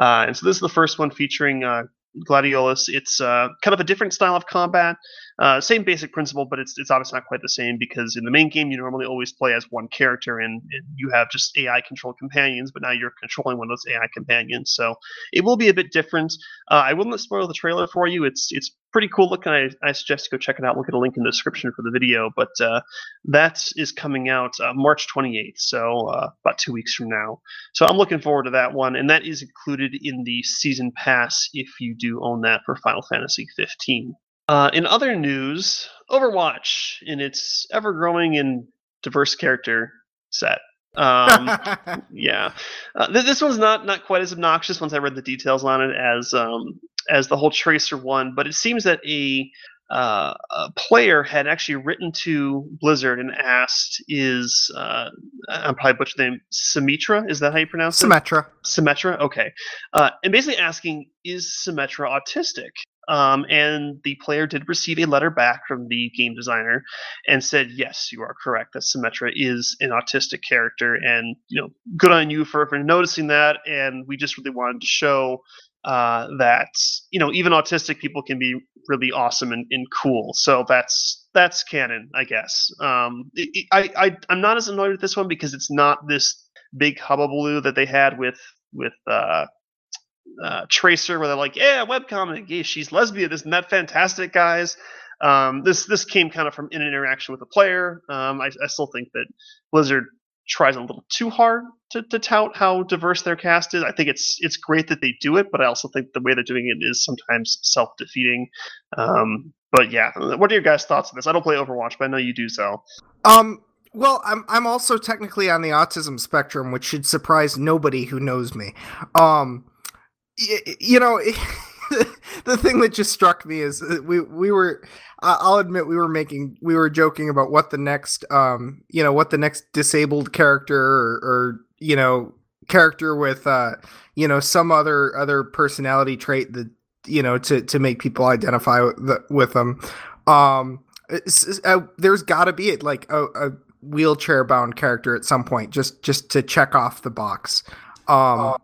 uh, and so this is the first one featuring uh, Gladiolus. It's uh, kind of a different style of combat. Uh, same basic principle, but it's it's obviously not quite the same because in the main game you normally always play as one character and, and you have just AI controlled companions, but now you're controlling one of those AI companions. So it will be a bit different. Uh, I will not spoil the trailer for you. It's it's pretty cool looking. I, I suggest you go check it out. Look at a link in the description for the video. But uh, that is coming out uh, March 28th, so uh, about two weeks from now. So I'm looking forward to that one, and that is included in the season pass if you do own that for Final Fantasy 15. Uh, in other news, Overwatch in its ever growing and diverse character set. Um, yeah, uh, th- this one's not not quite as obnoxious once I read the details on it as um, as the whole Tracer one, but it seems that a uh, a player had actually written to Blizzard and asked, "Is uh, I'm probably butchering the name Symmetra? Is that how you pronounce it? Symmetra. Symmetra. Okay, uh, and basically asking, "Is Symmetra autistic?" Um, and the player did receive a letter back from the game designer and said, "Yes, you are correct. That Symmetra is an autistic character, and you know, good on you for for noticing that. And we just really wanted to show." uh, that you know even autistic people can be really awesome and, and cool. So that's that's canon, I guess. Um, it, it, I, I I'm not as annoyed with this one because it's not this big hubbubaloo that they had with with uh, uh, Tracer, where they're like, yeah, webcomic, yeah, she's lesbian, isn't that fantastic, guys? Um, this this came kind of from an interaction with a player. Um, I, I still think that Blizzard tries a little too hard to, to tout how diverse their cast is. I think it's it's great that they do it, but I also think the way they're doing it is sometimes self defeating. Um, but yeah, what are your guys' thoughts on this? I don't play Overwatch, but I know you do, so. Um. Well, I'm I'm also technically on the autism spectrum, which should surprise nobody who knows me. Um, you know, the thing that just struck me is we we were I'll admit we were making we were joking about what the next um you know what the next disabled character or, or you know character with uh you know some other other personality trait that you know to to make people identify with, the, with them. Um uh, there's got to be it like a, a wheelchair bound character at some point just just to check off the box. Um uh,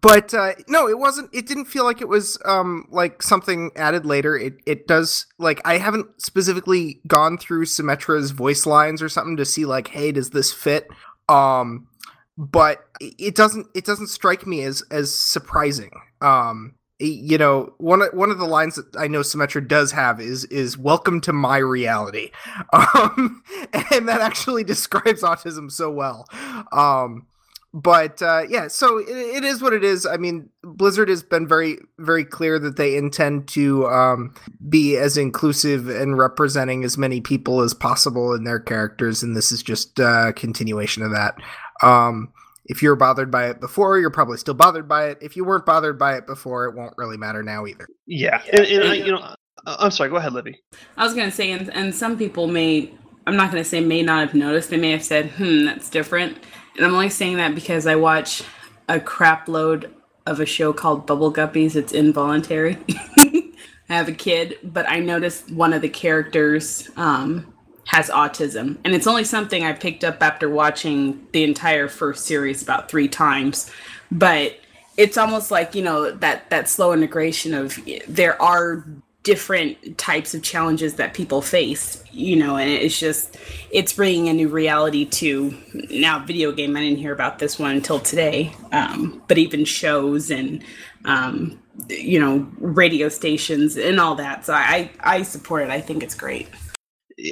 but uh, no, it wasn't. It didn't feel like it was um, like something added later. It it does like I haven't specifically gone through Symmetra's voice lines or something to see like, hey, does this fit? Um, but it doesn't. It doesn't strike me as as surprising. Um, you know, one of one of the lines that I know Symmetra does have is is "Welcome to my reality," um, and that actually describes autism so well. Um, but uh, yeah, so it, it is what it is. I mean, Blizzard has been very, very clear that they intend to um, be as inclusive and representing as many people as possible in their characters, and this is just a continuation of that. Um, if you were bothered by it before, you're probably still bothered by it. If you weren't bothered by it before, it won't really matter now either. Yeah, and, and I, you know, uh, I'm sorry. Go ahead, Libby. I was going to say, and, and some people may, I'm not going to say may not have noticed. They may have said, "Hmm, that's different." And I'm only saying that because I watch a crap load of a show called Bubble Guppies. It's involuntary. I have a kid, but I noticed one of the characters um, has autism. And it's only something I picked up after watching the entire first series about three times. But it's almost like, you know, that, that slow integration of there are different types of challenges that people face you know and it's just it's bringing a new reality to now video game. I didn't hear about this one until today um, but even shows and um, you know radio stations and all that. So i i support it. I think it's great.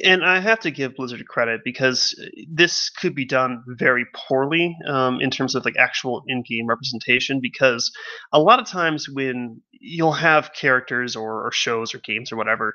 And I have to give Blizzard credit because this could be done very poorly um, in terms of like actual in-game representation. Because a lot of times when you'll have characters or, or, shows or games or whatever,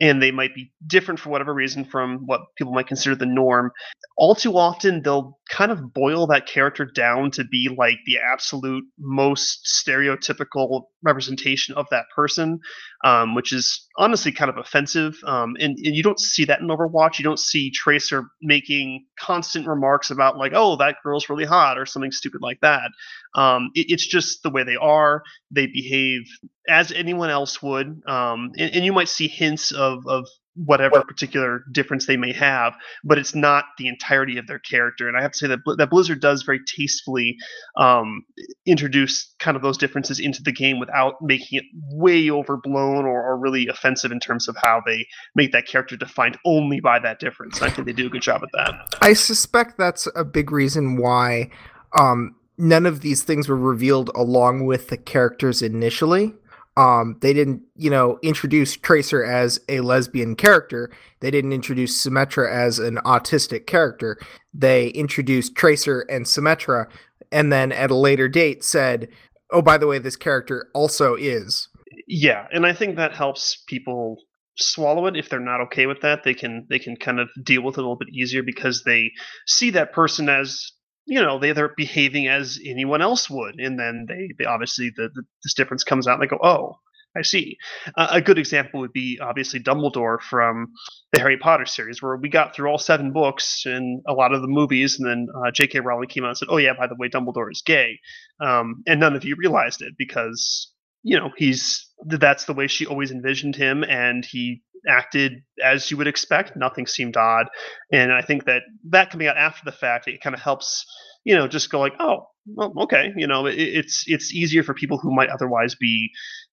and they might be different for whatever reason from what people might consider the norm. All too often, they'll kind of boil that character down to be like the absolute most stereotypical representation of that person, um, which is honestly kind of offensive. Um, and, and you don't see that in Overwatch. You don't see Tracer making constant remarks about like, "Oh, that girl's really hot" or something stupid like that. Um, it, it's just the way they are. They behave as anyone else would, um, and, and, you might see hints of, of whatever particular difference they may have, but it's not the entirety of their character. And I have to say that that Blizzard does very tastefully um, introduce kind of those differences into the game without making it way overblown or, or, really offensive in terms of how they make that character defined only by that difference. I think they do a good job at that. I suspect that's a big reason why um, none of these things were revealed along with the characters initially. Um, they didn't, you know, introduce Tracer as a lesbian character. They didn't introduce Symmetra as an autistic character. They introduced Tracer and Symmetra, and then at a later date said, "Oh, by the way, this character also is." Yeah, and I think that helps people swallow it if they're not okay with that they can they can kind of deal with it a little bit easier because they see that person as you know they, they're behaving as anyone else would and then they, they obviously the, the this difference comes out and they go oh i see. Uh, a good example would be obviously dumbledore from the harry potter series where we got through all seven books and a lot of the movies and then uh, j.k rowling came out and said oh yeah by the way dumbledore is gay. Um, and none of you realized it because you know he's that's the way she always envisioned him and he acted as you would expect nothing seemed odd and i think that that coming out after the fact it kind of helps you know just go like oh well, okay you know it, it's it's easier for people who might otherwise be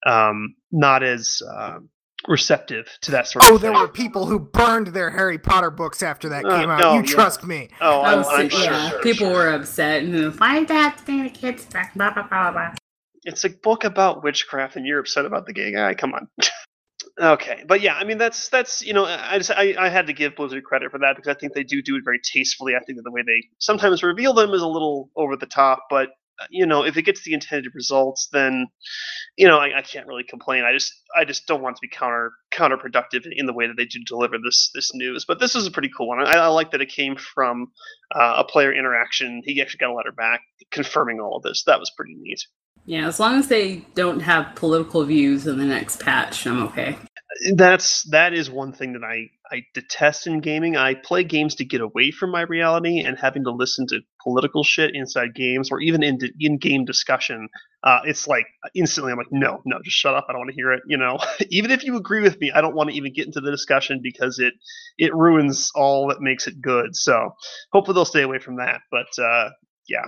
um, not as uh, receptive to that sort Oh, of thing. Oh, there were people who burned their Harry Potter books after that Uh, came out. no, you yeah. trust me. oh I'm, Oh, I'm sure yeah, sure, people sure. were upset. And why did that thing the kids back? Blah blah blah blah. It's a book about witchcraft and you're upset about the gay guy? Come on. Okay but yeah i mean that's that's you know i just I, I had to give blizzard credit for that because i think they do do it very tastefully. I think that the way they sometimes reveal them is a little over the top but uh, you know if it gets the intended results then you know I, I can't really complain. I just i just don't want to be counter counterproductive in, the way that they do deliver this this news but this is a pretty cool one. I, I like that it came from uh, a player interaction. He actually got a letter back confirming all of this. That was pretty neat Yeah, as long as they don't have political views in the next patch, I'm okay. that's that is one thing that I I detest in gaming. I play games to get away from my reality and having to listen to political shit inside games or even in in game discussion. Uh, it's like instantly I'm like, no, no, just shut up. I don't want to hear it. You know, even if you agree with me, I don't want to even get into the discussion because it it ruins all that makes it good. So hopefully they'll stay away from that. But uh, yeah.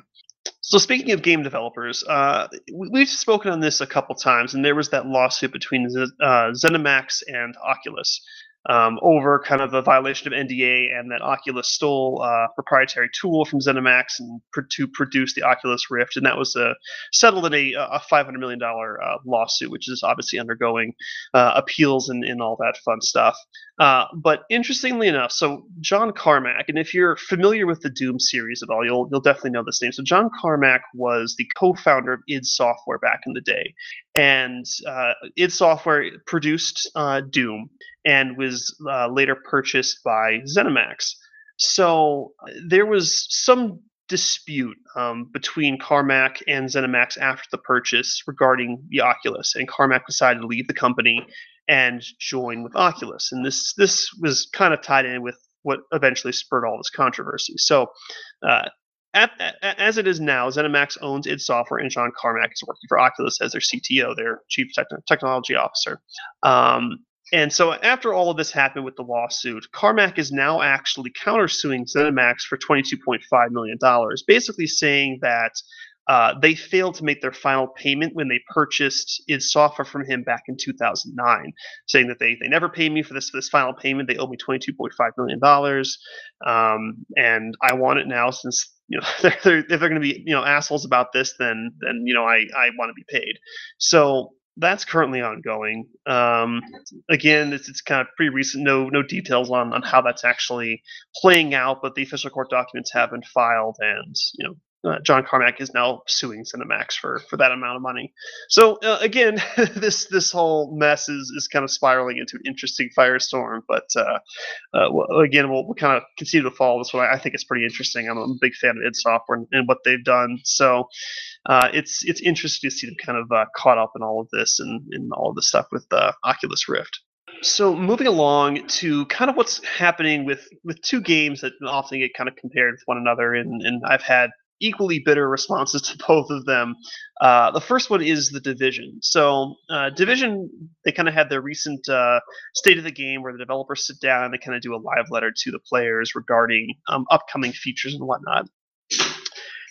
So speaking of game developers, uh, we- we've spoken on this a couple times, and there was that lawsuit between uh, ZeniMax and Oculus um, over kind of a violation of NDA, and that Oculus stole uh, proprietary tool from ZeniMax and pr- to produce the Oculus Rift, and that was uh, settled in a, a $500 million uh, lawsuit, which is obviously undergoing uh, appeals and, and all that fun stuff. Uh, but interestingly enough, so John Carmack, and if you're familiar with the Doom series at all, you'll you'll definitely know this name. So John Carmack was the co-founder of id Software back in the day, and uh, id Software produced Doom and was uh, later purchased by ZeniMax. So uh, there was some dispute um, between Carmack and ZeniMax after the purchase regarding the Oculus, and Carmack decided to leave the company and join with Oculus. And this this was kind of tied in with what eventually spurred all this controversy. So, uh, at, a- as it is now, ZeniMax owns id Software, and John Carmack is working for Oculus as their CTO, their Chief Techn- Technology Officer. Um, and so, after all of this happened with the lawsuit, Carmack is now actually countersuing ZeniMax for $22.5 million, basically saying that uh, they failed to make their final payment when they purchased id Software from him back in 2009 saying that they, they never paid me for this for this final payment. They owe me twenty two point five million dollars, um, and I want it now since you know they're, they're, if they're going to be you know assholes about this, then then you know I I want to be paid. So that's currently ongoing. Um, again, it's, it's kind of pretty recent. No no details on on how that's actually playing out, but the official court documents have been filed, and you know. Uh, John Carmack is now suing ZeniMax for, for that amount of money. So uh, again, this this whole mess is, is kind of spiraling into an interesting firestorm. But uh, uh, well, again, we'll, we'll kind of continue to follow this one. I think it's pretty interesting. I'm a big fan of id Software and, and what they've done. So uh, it's it's interesting to see them kind of uh, caught up in all of this and, and all of the stuff with uh, Oculus Rift. So moving along to kind of what's happening with with two games that often get kind of compared with one another, and, and I've had equally bitter responses to both of them. Uh, the first one is the Division. So uh, Division, they kind of had their recent uh, state of the game where the developers sit down and they kind of do a live letter to the players regarding um, upcoming features and whatnot.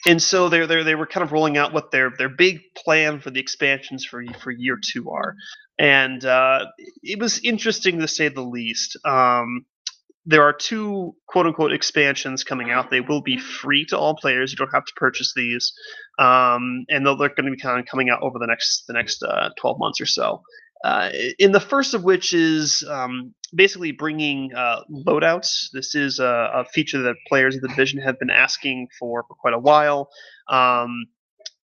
And so they they they were kind of rolling out what their their big plan for the expansions for for year two are, and uh, it was interesting to say the least. Um, there are two quote unquote expansions coming out. They will be free to all players. You don't have to purchase these, um, and they're, going to be kind of coming out over the next the next uh, 12 months or so. Uh, in the first of which is um, basically bringing uh, loadouts. This is a, a feature that players of the division have been asking for for quite a while. Um,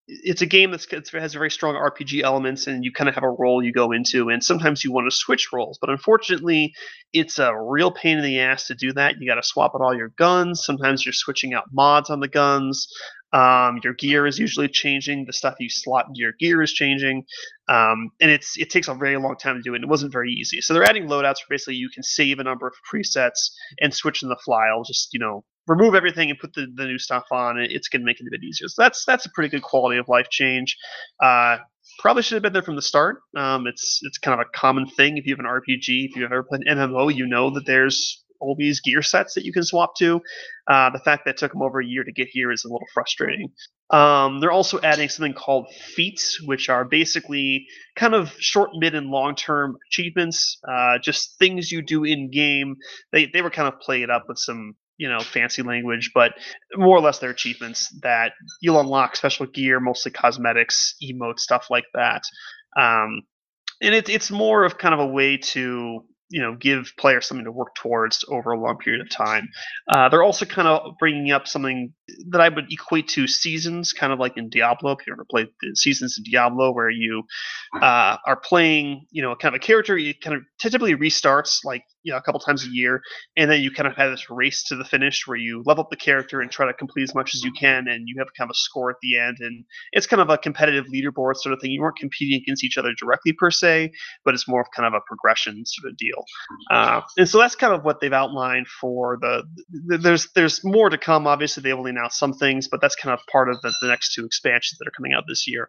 it's a game that's has very strong RPG elements, and you kind of have a role you go into, and sometimes you want to switch roles. But unfortunately, it's a real pain in the ass to do that. You got to swap out all your guns. Sometimes you're switching out mods on the guns. Um, your gear is usually changing. The stuff you slot into your gear is changing, um, and it's it takes a very long time to do it. And it wasn't very easy. So they're adding loadouts where basically you can save a number of presets and switch in the fly. I'll just you know remove everything and put the, the new stuff on. It's going to make it a bit easier. So that's that's a pretty good quality of life change. Uh, probably should have been there from the start. Um, it's it's kind of a common thing if you have an RPG. If you've ever played an MMO, you know that there's all these gear sets that you can swap to. Uh, the fact that it took them over a year to get here is a little frustrating. Um, they're also adding something called feats, which are basically kind of short, mid, and long term achievements, uh, just things you do in game. They, they were kind of played up with some you know fancy language but more or less they're achievements that you'll unlock special gear mostly cosmetics emote stuff like that um, and it, it's more of kind of a way to you know give players something to work towards over a long period of time. Uh, they're also kind of bringing up something that I would equate to seasons, kind of like in Diablo. If you ever played the seasons in Diablo, where you uh, are playing, you know, kind of a character, you kind of typically restarts like you know a couple times a year, and then you kind of have this race to the finish where you level up the character and try to complete as much as you can, and you have kind of a score at the end, and it's kind of a competitive leaderboard sort of thing. You weren't competing against each other directly per se, but it's more of kind of a progression sort of deal. Uh, and so that's kind of what they've outlined for the, the. There's there's more to come. Obviously, they only announced some things, but that's kind of part of the, the next two expansions that are coming out this year.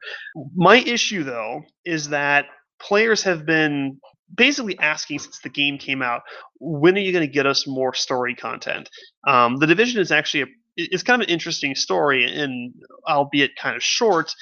My issue though is that players have been basically asking since the game came out, when are you going to get us more story content? Um, the division is actually a it's kind of an interesting story, and albeit kind of short.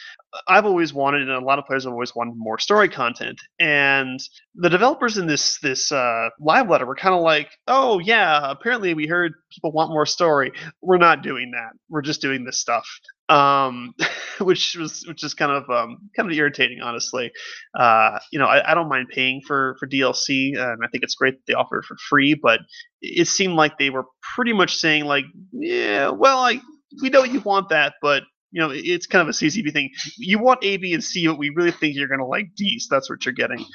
I've always wanted, and a lot of players have always wanted more story content. And the developers in this this uh, live letter were kind of like, "Oh yeah, apparently we heard people want more story. We're not doing that. We're just doing this stuff." Um, which was which is kind of um, kind of irritating, honestly. Uh, you know, I, I, don't mind paying for for DLC, and I think it's great that they offer it for free. But it seemed like they were pretty much saying like, yeah, well, I we know you want that, but you know, it's kind of a CCB thing. You want A, B, and C, but we really think you're going to like D, so that's what you're getting,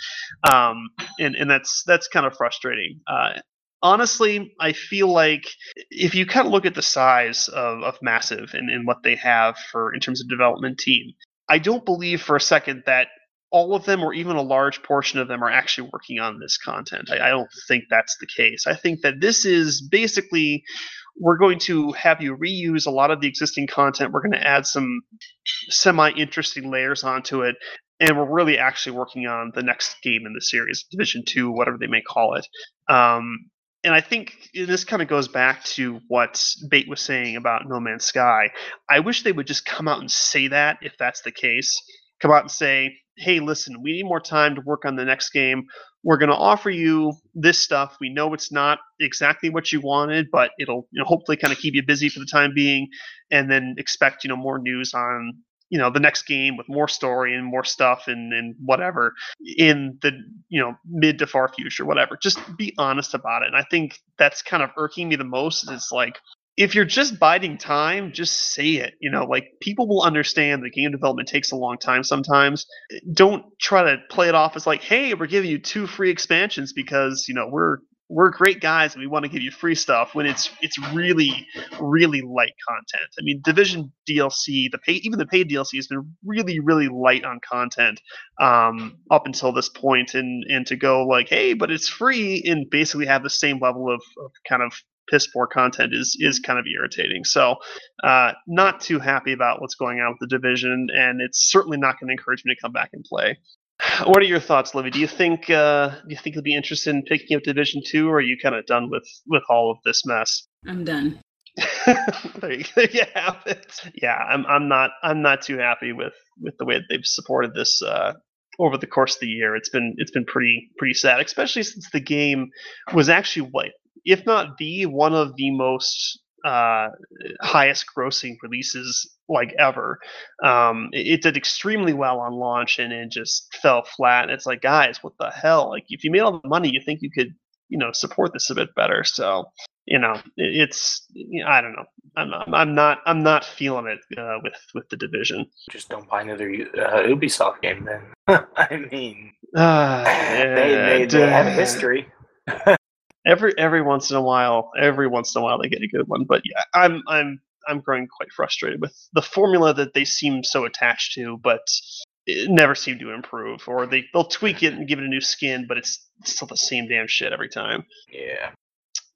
um, and and that's that's kind of frustrating. Uh, honestly, I feel like if you kind of look at the size of, of Massive and, and what they have for in terms of development team, I don't believe for a second that all of them or even a large portion of them are actually working on this content. I, I don't think that's the case. I think that this is basically we're going to have you reuse a lot of the existing content. We're going to add some semi interesting layers onto it. And we're really actually working on the next game in the series, Division 2, whatever they may call it. Um, and I think this kind of goes back to what Bait was saying about No Man's Sky. I wish they would just come out and say that if that's the case. Come out and say, hey, listen, we need more time to work on the next game. We're going to offer you this stuff. We know it's not exactly what you wanted, but it'll you know, hopefully kind of keep you busy for the time being, and then expect you know more news on you know the next game with more story and more stuff and, and whatever in the you know mid to far future whatever. Just be honest about it. And i think that's kind of irking me the most it's like if you're just biding time just say it you know like people will understand that game development takes a long time sometimes. Don't try to play it off as like hey we're giving you two free expansions because you know we're we're great guys and we want to give you free stuff when it's it's really really light content. I mean, Division DLC, the pay even the paid DLC has been really really light on content um, up until this point, and and to go like, hey, but it's free and basically have the same level of, of kind of piss poor content is is kind of irritating. So, uh, not too happy about what's going on with the division, and it's certainly not going to encourage me to come back and play. What are your thoughts, Livy? Do you think uh, do you think you'll be interested in picking up Division Two, or are you kind of done with with all of this mess? I'm done. there you, there you have it. Yeah, I'm I'm not I'm not too happy with with the way that they've supported this uh, over the course of the year. It's been it's been pretty pretty sad, especially since the game was actually what, if not the one of the most uh, highest grossing releases like ever. Um, it, it, did extremely well on launch and it just fell flat. And it's like, guys, what the hell? Like, if you made all the money, you think you could, you know, support this a bit better. So, you know, it, it's, I don't know. I'm, I'm, I'm not I'm not feeling it uh, with with the division. Just don't buy another uh, Ubisoft game then. I mean, Uh, they, they, they have a history. every every once in a while, every once in a while they get a good one. But yeah, I'm I'm I'm growing quite frustrated with the formula that they seem so attached to, but it never seem to improve. Or they they'll tweak it and give it a new skin, but it's still the same damn shit every time. Yeah.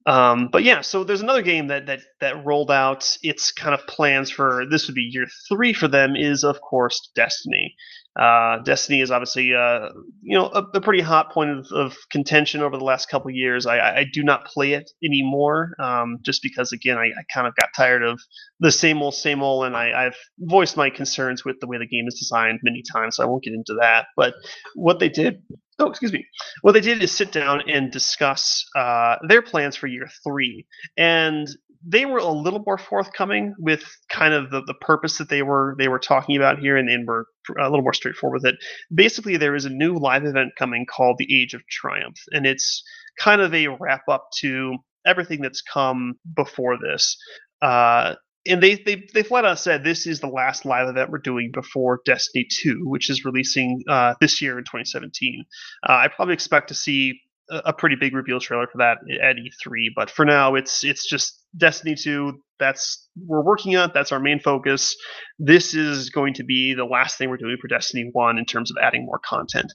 Um, but yeah, so there's another game that that that rolled out its kind of plans for this would be year three for them is of course Destiny. Uh, Destiny is obviously uh, you know a, a, pretty hot point of, of, contention over the last couple years. I, I, do not play it anymore um, just because again I, I, kind of got tired of the same old same old, and I, have voiced my concerns with the way the game is designed many times, so I won't get into that. But what they did oh, excuse me. What they did is sit down and discuss uh, their plans for year three, and they were a little more forthcoming with kind of the, the purpose that they were they were talking about here, and, and were a little more straightforward with it. Basically, there is a new live event coming called the Age of Triumph, and it's kind of a wrap up to everything that's come before this. Uh, and they, they they flat out said this is the last live event we're doing before Destiny 2, which is releasing uh, this year in 2017. Uh, I probably expect to see a, pretty big reveal trailer for that at E3, but for now, it's it's just Destiny 2. That's we're working on. That's our main focus. This is going to be the last thing we're doing for Destiny 1 in terms of adding more content.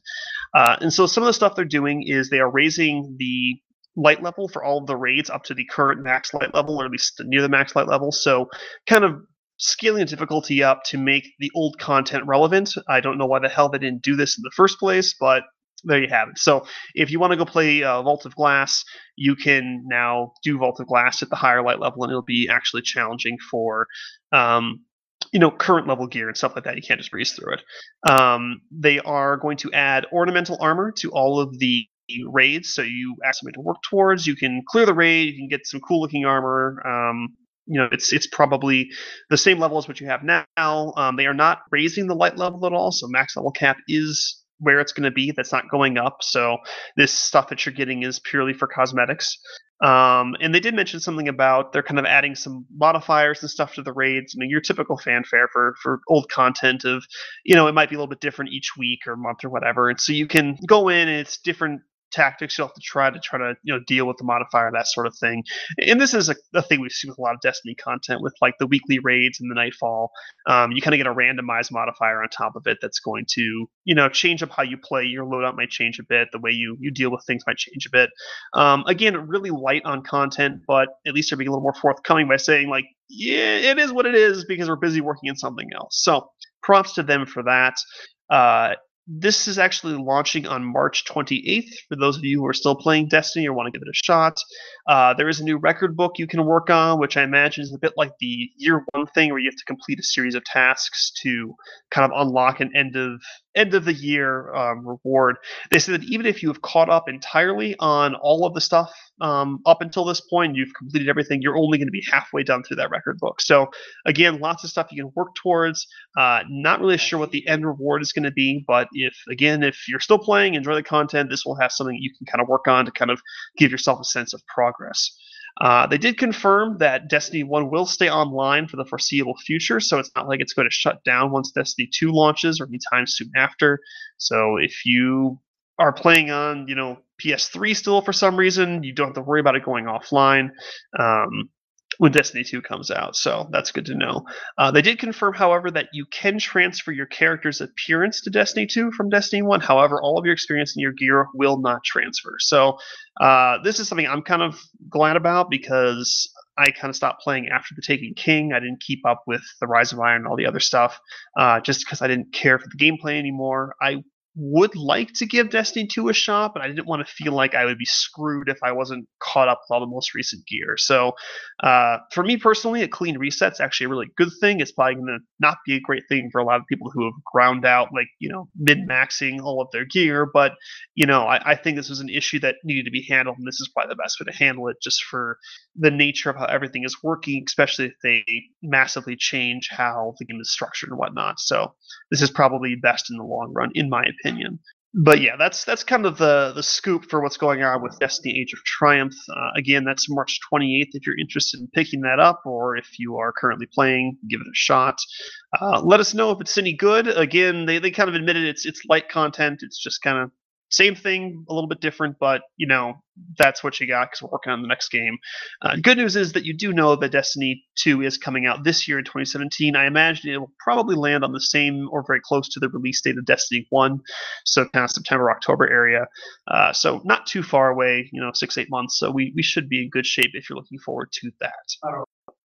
Uh, and so some of the stuff they're doing is they are raising the light level for all of the raids up to the current max light level, or at least near the max light level. So, kind of scaling the difficulty up to make the old content relevant. I don't know why the hell they didn't do this in the first place, but there you have it. So, if you want to go play uh, Vault of Glass, you can now do Vault of Glass at the higher light level, and it'll be actually challenging for. Um, you know, current level gear and stuff like that. You can't just breeze through it. Um, they are going to add ornamental armor to all of the raids. So you ask somebody to work towards. You can clear the raid. You can get some cool looking armor. Um, you know, it's it's probably the same level as what you have now. Um, they are not raising the light level at all, so max level cap is where it's going to be. That's not going up. So this stuff that you're getting is purely for cosmetics. Um, and they did mention something about they're kind of adding some modifiers and stuff to the raids. I mean, your typical fanfare for for old content of, you know, it might be a little bit different each week or month or whatever. And so you can go in and it's different tactics you'll have to try to try to you know deal with the modifier that sort of thing. And this is a, a thing we've seen with a lot of destiny content with like the weekly raids and the nightfall. Um, you kind of get a randomized modifier on top of it that's going to you know change up how you play. Your loadout might change a bit. The way you you deal with things might change a bit. Um, again really light on content but at least they're being a little more forthcoming by saying like yeah it is what it is because we're busy working on something else. So props to them for that. Uh, this is actually launching on March 28th. For those of you who are still playing Destiny or want to give it a shot, uh, there is a new record book you can work on, which I imagine is a bit like the year one thing, where you have to complete a series of tasks to kind of unlock an end of end of the year um, reward. They say that even if you have caught up entirely on all of the stuff um, up until this point, you've completed everything, you're only going to be halfway done through that record book. So, again, lots of stuff you can work towards. Uh, not really sure what the end reward is going to be, but if, again, if you're still playing, enjoy the content, this will have something you can kind of work on to kind of give yourself a sense of progress. Uh, they did confirm that Destiny 1 will stay online for the foreseeable future, so it's not like it's going to shut down once Destiny 2 launches or anytime soon after. So if you are playing on, you know, PS3 still for some reason, you don't have to worry about it going offline. Um, when Destiny 2 comes out. So that's good to know. Uh, they did confirm, however, that you can transfer your character's appearance to Destiny 2 from Destiny 1. However, all of your experience and your gear will not transfer. So uh, this is something I'm kind of glad about because I kind of stopped playing after the Taken King. I didn't keep up with the Rise of Iron and all the other stuff uh, just because I didn't care for the gameplay anymore. I would like to give Destiny 2 a shot, but I didn't want to feel like I would be screwed if I wasn't caught up with all the most recent gear. So, uh, for me personally, a clean reset's actually a really good thing. It's probably going to not be a great thing for a lot of people who have ground out, like, you know, min maxing all of their gear. But, you know, I, I, think this was an issue that needed to be handled, and this is probably the best way to handle it just for the nature of how everything is working, especially if they massively change how the game is structured and whatnot. So, this is probably best in the long run, in my opinion but yeah, that's that's kind of the the scoop for what's going on with Destiny: Age of Triumph. Uh, again, that's March 28th. If you're interested in picking that up, or if you are currently playing, give it a shot. Uh, let us know if it's any good. Again, they, they kind of admitted it's it's light content. It's just kind of same thing, a little bit different, but you know that's what you got because we're working on the next game. Uh, good news is that you do know that Destiny 2 is coming out this year in 2017. I imagine it will probably land on the same or very close to the release date of Destiny 1, so kind of September October area. Uh, so not too far away, you know, six eight months. So we we should be in good shape if you're looking forward to that.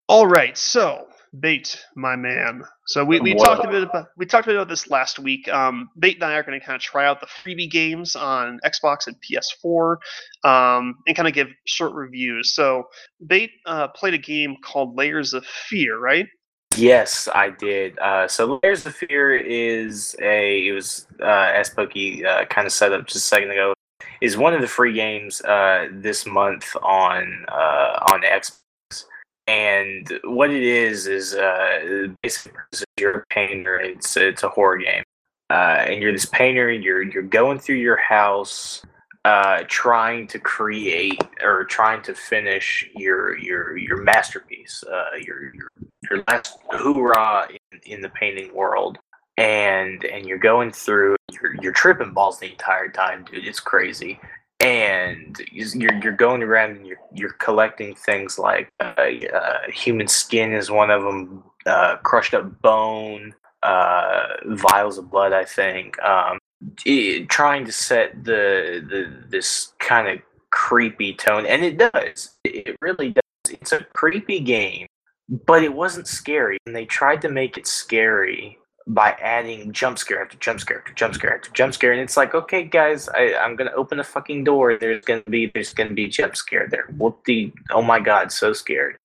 All right, so Bait, my man. So we, we talked a bit about we talked a bit about this last week. Um, Bait and I are going to kind of try out the freebie games on Xbox and PS4, um, and kind of give short reviews. So Bait uh, played a game called Layers of Fear, right? Yes, I did. Uh, so Layers of Fear is a it was uh, as Pokey uh, kind of set up just a second ago is one of the free games uh, this month on uh, on Xbox and what it is is uh, basically you're a painter. It's it's a horror game, uh, and you're this painter. You're you're going through your house, uh, trying to create or trying to finish your your your masterpiece, uh, your your your last hoorah in, in the painting world. And and you're going through, you're you're tripping balls the entire time, dude. It's crazy and you're you're going around and you're you're collecting things like uh, uh, human skin is one of them, uh, crushed up bone, uh, vials of blood. I think um, it, trying to set the the this kind of creepy tone, and it does. It really does. It's a creepy game, but it wasn't scary, and they tried to make it scary by adding jump scare after jump scare after jump scare after jump scare, and it's like, okay, guys, I, I'm gonna open the fucking door. There's gonna be there's gonna be jump scare there. Whoop oh my god, so scared.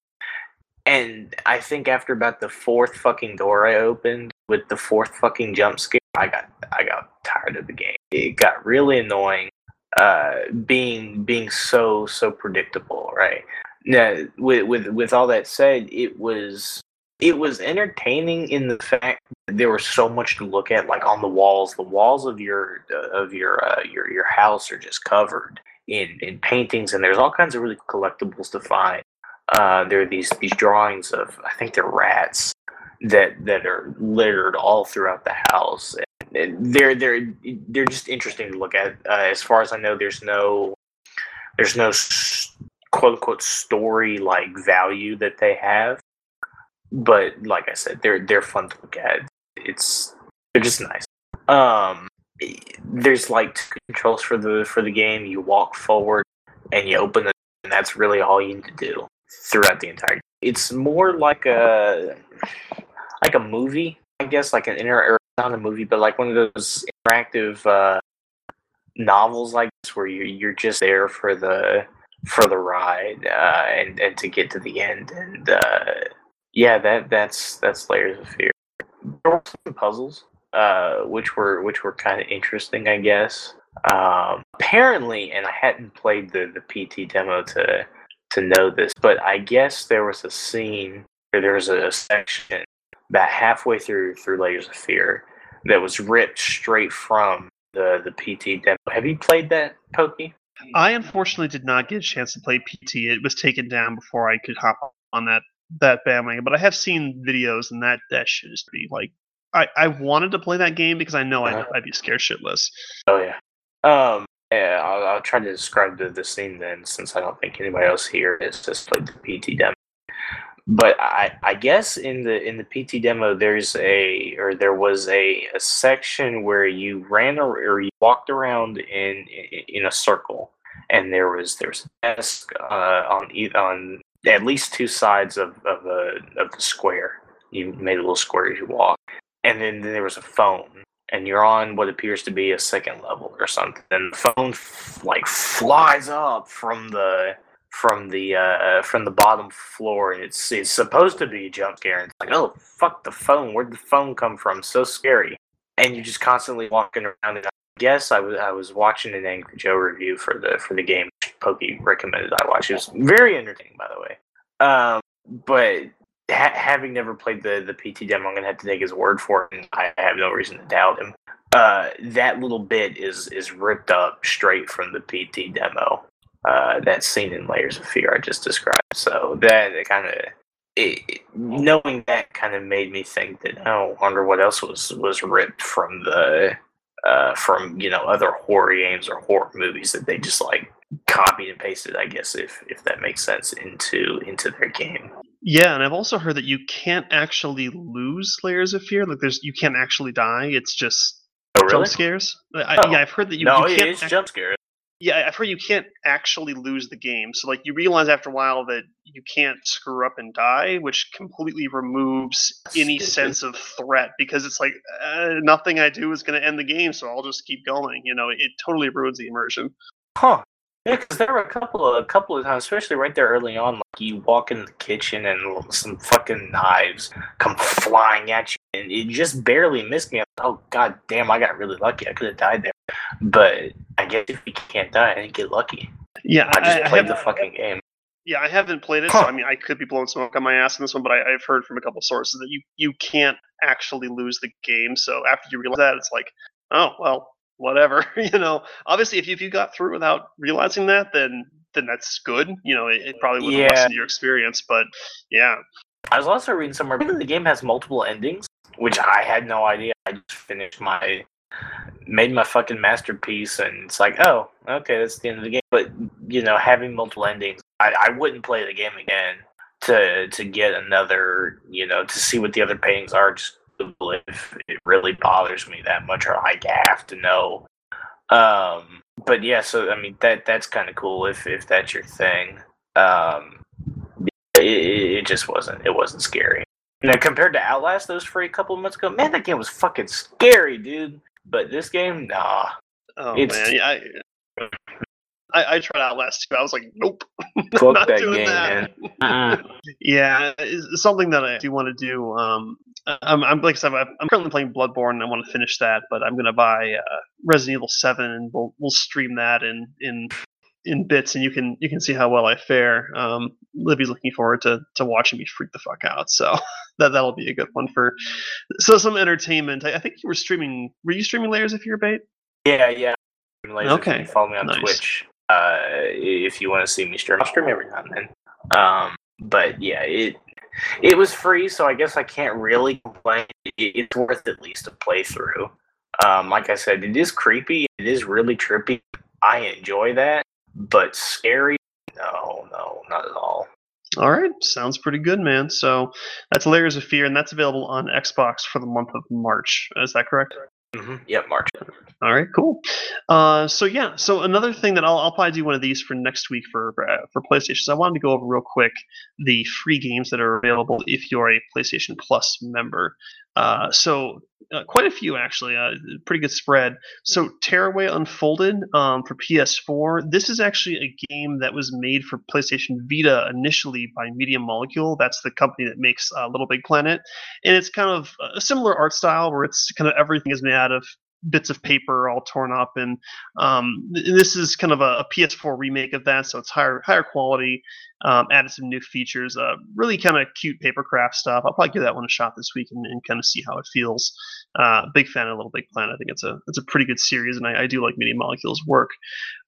And I think after about the fourth fucking door I opened with the fourth fucking jump scare, I got I got tired of the game. It got really annoying, uh, being being so so predictable, right? Now, with with with all that said, it was it was entertaining in the fact there was so much to look at like on the walls. The walls of your uh, of your uh, your your house are just covered in in paintings and there's all kinds of really collectibles to find. Uh, there are these these drawings of i think they're rats that that are littered all throughout the house. And they're they're they're just interesting to look at. Uh, as far as i know there's no there's no quote unquote story like value that they have. But like I said, they're they're fun to look at. It's they're just nice. Um, there's like two controls for the for the game. You walk forward and you open it, and that's really all you need to do throughout the entire. It's more like a like a movie, I guess, like an inter not a movie, but like one of those interactive uh, novels like this, where you you're just there for the for the ride uh, and and to get to the end and. Uh, yeah, that that's that's layers of fear. There were some puzzles, uh, which were which were kind of interesting, I guess. Um, apparently, and I hadn't played the the PT demo to to know this, but I guess there was a scene where there was a section about halfway through through Layers of Fear that was ripped straight from the the PT demo. Have you played that, Pokey? I unfortunately did not get a chance to play PT. It was taken down before I could hop on that that bandwagon, but I have seen videos, and that that should is pretty like. I, I wanted to play that game because I know I'd, uh-huh. I'd be scared shitless. Oh yeah. Um. Yeah. I'll, I'll try to describe the, the scene then, since I don't think anybody else here has just played the PT demo. But I I guess in the in the PT demo there's a or there was a, a section where you ran or, or you walked around in, in in a circle and there was there's a desk uh, on on at least two sides of of the of the square. You made a little square you walk, and then, then there was a phone, and you're on what appears to be a second level or something. And the phone f- like flies up from the from the uh, from the bottom floor, and it's it's supposed to be a jump scare. And it's like, oh fuck the phone! Where'd the phone come from? So scary. And you're just constantly walking around. And I guess I was I was watching an Angry Joe review for the for the game Pokey recommended I watch. It was very entertaining, by the way. Um, but ha- having never played the the PT demo, I'm gonna have to take his word for it, and I have no reason to doubt him. uh, that little bit is is ripped up straight from the PT demo. Uh, that scene in Layers of Fear I just described. So that kind of knowing that kind of made me think that oh, I wonder what else was was ripped from the uh, from you know other horror games or horror movies that they just like copied and pasted. I guess if if that makes sense into into their game. Yeah, and I've also heard that you can't actually lose layers of fear. Like there's you can't actually die. It's just Oh, really? jump scares. I, Oh. Yeah, I've heard that you, no, you can't. is ac- jump scares. yeah, I've heard you can't actually lose the game. So like you realize after a while that you can't screw up and die, which completely removes any sense of threat because it's like uh, nothing I do is going to end the game, so I'll just keep going. You know, it totally ruins the immersion. Huh. Yeah, because there were a couple of a couple of times, especially right there early on, like you walk in the kitchen and some fucking knives come flying at you, and it just barely missed me. I thought, oh god damn, I got really lucky. I could have died there, but I guess if you can't die, I didn't get lucky. Yeah, I just I, I played have- the fucking game. Yeah, I haven't played it, so I mean, I could be blowing smoke on my ass in this one, but I, I've heard from a couple sources that you you can't actually lose the game. So after you realize that, it's like, oh well, whatever. you know, obviously, if you, if you got through without realizing that, then then that's good. You know, it, it probably would Yeah. lessened your experience, but yeah, I was also reading somewhere the game has multiple endings, which I had no idea. I just finished my made my fucking masterpiece and it's like, oh, okay, that's the end of the game. But you know, having multiple endings, I, I wouldn't play the game again to to get another, you know, to see what the other paintings are just if it really bothers me that much or like I have to know. Um but yeah, so I mean that that's kind of cool if if that's your thing. Um it, it just wasn't it wasn't scary. Now compared to Outlast, those free a couple of months ago, man, that game was fucking scary, dude. But this game, nah. oh It's- man, yeah. I, I, I tried Outlast too. I was like, nope, Fuck not that doing game, that. man. Yeah, it's something that I do want to do. Um, I'm, I'm like I said, I'm currently playing Bloodborne. and I want to finish that, but I'm gonna buy uh, Resident Evil Seven, and we'll we'll stream that in in in bits, and you can you can see how well I fare. Um, Libby's looking forward to to watching me freak the fuck out, so that that'll be a good one for so some entertainment. I, I think you were streaming. Were you streaming Layers of Fear Bait? Yeah, yeah. Okay, you Follow me on nice. Twitch. Uh, if you want to see me stream, I'll stream every now and then. Um, but yeah, it it was free, so I guess I can't really complain. It's worth at least a playthrough. Um, like I said, it is creepy. It is really trippy. I enjoy that, but scary? No, no, not at all. All right, sounds pretty good, man. So that's Layers of Fear, and that's available on Xbox for the month of March. Is that correct? Hmm Yep, March. All right, cool. Uh, so yeah, so another thing that I'll, I'll probably do one of these for next week for for, uh, for PlayStation. So I wanted to go over real quick the free games that are available if you're a PlayStation Plus member. Uh, so uh, quite a few actually, uh, pretty good spread. So Tearaway Unfolded um, for PS4. This is actually a game that was made for PlayStation Vita initially by Media Molecule. That's the company that makes uh, Little Big Planet, and it's kind of a similar art style where it's kind of everything is made out of bits of paper all torn up and um, this is kind of a, a ps4 remake of that so it's higher higher quality um, added some new features uh, really kind of cute papercraft stuff. I'll probably give that one a shot this week and, and kind of see how it feels. Uh, big fan of little big planet. I think it's a it's a pretty good series and i, I do like media molecules work.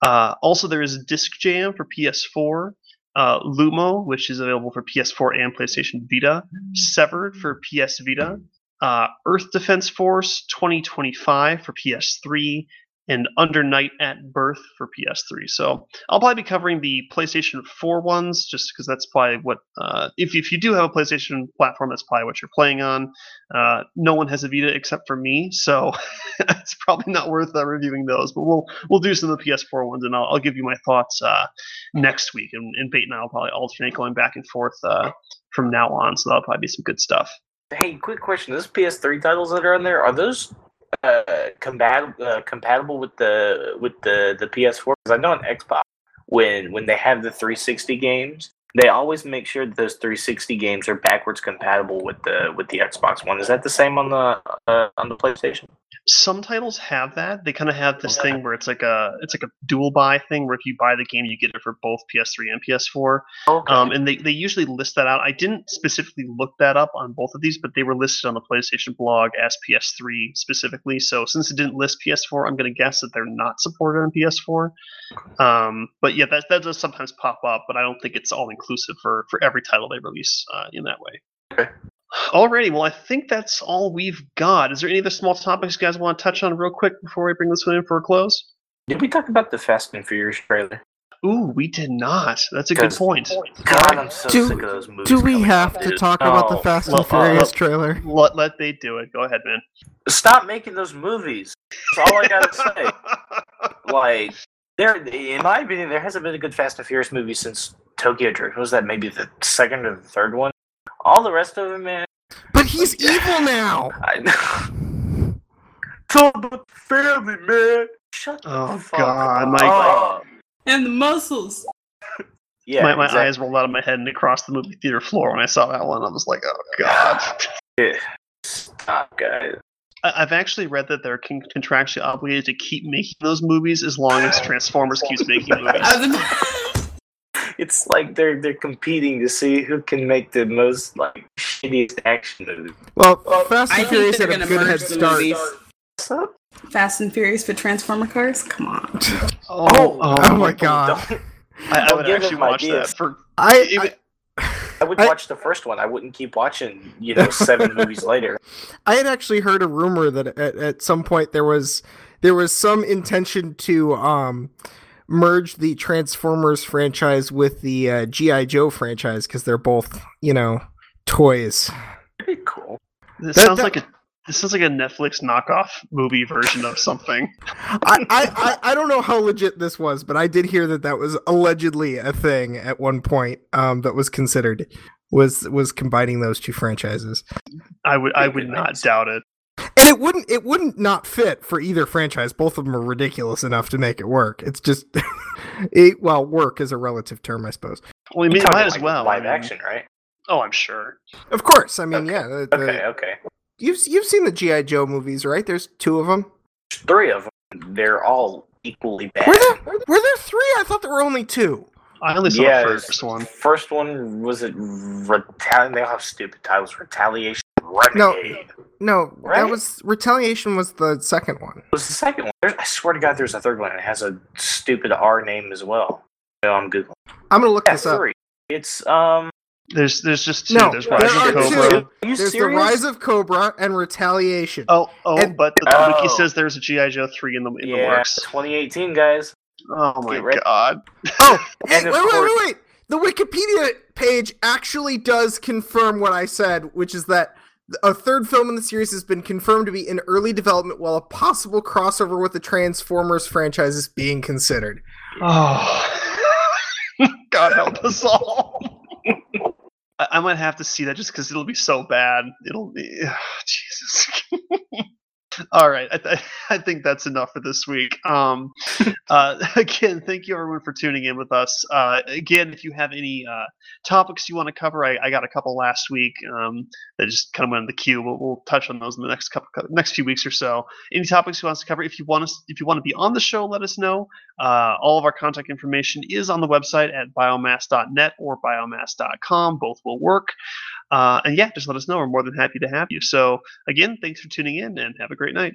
Uh, also there is disc jam for ps4 uh, Lumo, which is available for PS4 and PlayStation Vita, Severed for PS Vita, uh, Earth Defense Force 2025 for PS3, and Under Night at Birth for PS3. So I'll probably be covering the PlayStation 4 ones, just because that's probably what. Uh, if if you do have a PlayStation platform, that's probably what you're playing on. Uh, no one has a Vita except for me, so it's probably not worth uh, reviewing those. But we'll we'll do some of the PS4 ones, and I'll, I'll give you my thoughts uh, next week. And, and Bait and I will probably alternate going back and forth uh, from now on. So that'll probably be some good stuff. Hey, quick question: Those PS3 titles that are on there are those uh, uh, compatible with the with the the PS4? Because I know on Xbox when when they have the 360 games, they always make sure that those 360 games are backwards compatible with the with the Xbox One. Is that the same on the uh, on the PlayStation? Some titles have that. They kind of have this thing where it's like a it's like a dual buy thing where if you buy the game, you get it for both PS3 and PS4. Okay. Um, and they, they usually list that out. I didn't specifically look that up on both of these, but they were listed on the PlayStation blog as PS3 specifically. So since it didn't list PS4, I'm going to guess that they're not supported on PS4. Um, but yeah, that, that does sometimes pop up, but I don't think it's all inclusive for, for every title they release uh, in that way. Okay. Alrighty, well, I think that's all we've got. Is there any other small topics you guys want to touch on real quick before we bring this one in for a close? Did we talk about the Fast and Furious trailer? Ooh, we did not. That's a good point. God, I'm so Do- sick of those movies. Do we have to dude. talk about the Fast well, and Furious uh, trailer? Let, let they do it. Go ahead, man. Stop making those movies. That's all I gotta say. Like, there, in my opinion, there hasn't been a good Fast and Furious movie since Tokyo Drift. Was that maybe the second or the third one? All the rest of them, man. But he's evil now. I know. It's all about the family, man. Shut the Oh, fuck God, up. my- Oh, And the muscles. yeah, my my exactly. eyes rolled out of my head and across the movie theater floor when I saw that one. I was like, oh god. Yeah. Stop, guys. I- I've actually read that they're contractually obligated to keep making those movies as long as Transformers keeps making movies. I was about- It's like they're they're competing to see who can make the most like shittiest action movie. Well, Well, Fast and think Furious they're had a good head start. What's up? Fast and Furious for Transformer cars? Come on. Oh, Oh, oh my God. Don't- I, I would actually watch ideas. that for. I, Even, I would I- watch the first one. I wouldn't keep watching, you know, seven movies later. I had actually heard a rumor that at, at some point there was there was some intention to um merge the Transformers franchise with the uh, GI Joe franchise because they're both you know toys. Pretty cool. this That- sounds that- like a. This sounds like a Netflix knockoff movie version of something. I, I, I, I don't know how legit this was, but I did hear that that was allegedly a thing at one point um, that was considered was was combining those two franchises. I would. I would not doubt it. And it wouldn't it wouldn't not fit for either franchise. Both of them are ridiculous enough to make it work. It's just it, well, work is a relative term, I suppose. Well, I mean, You're it might as like, well. I Live mean- action, right? Oh, I'm sure. Of course, I mean, Okay. yeah. The, the- Okay, okay. You've you've seen the GI Joe movies, right? There's two of them. Three of them. They're all equally bad. Were there were there three? I thought there were only two. I only saw yeah, the first one. First one was it Retaliation? They all have stupid titles. Retaliation. Renegade. No, that Right? was Retaliation was the second one. It was the second one. There's, I swear to God, there's a third one. It has a stupid R name as well. No, I'm googling. I'm gonna look Yeah, this up. three. It's um. There's there's just two. No, there's there Rise are of two. Cobra. Are you There's serious? the Rise of Cobra and Retaliation. Oh, oh, And- but the Oh. wiki says there's a GI Joe three in the in the yeah, works. 2018, guys. Oh my Get god! Oh, hey, wait, of wait, course- wait, wait. The Wikipedia page actually does confirm what I said, which is that a third film in the series has been confirmed to be in early development while a possible crossover with the Transformers franchise is being considered. Oh, God help us all. I, I might have to see that just because it'll be so bad. It'll be Jesus. All right, I, th- I think that's enough for this week. Um, uh, again, thank you everyone for tuning in with us. Uh, again, if you have any uh, topics you want to cover, I, I got a couple last week um, that just kind of went in the queue. We'll, we'll touch on those in the next couple next few weeks or so. Any topics you want us to cover? If you want us, if you want to be on the show, let us know. Uh, all of our contact information is on the website at biomass.net or biomass.com. Both will work. Uh, and yeah, just let us know. We're more than happy to have you. So again, thanks for tuning in and have a great night.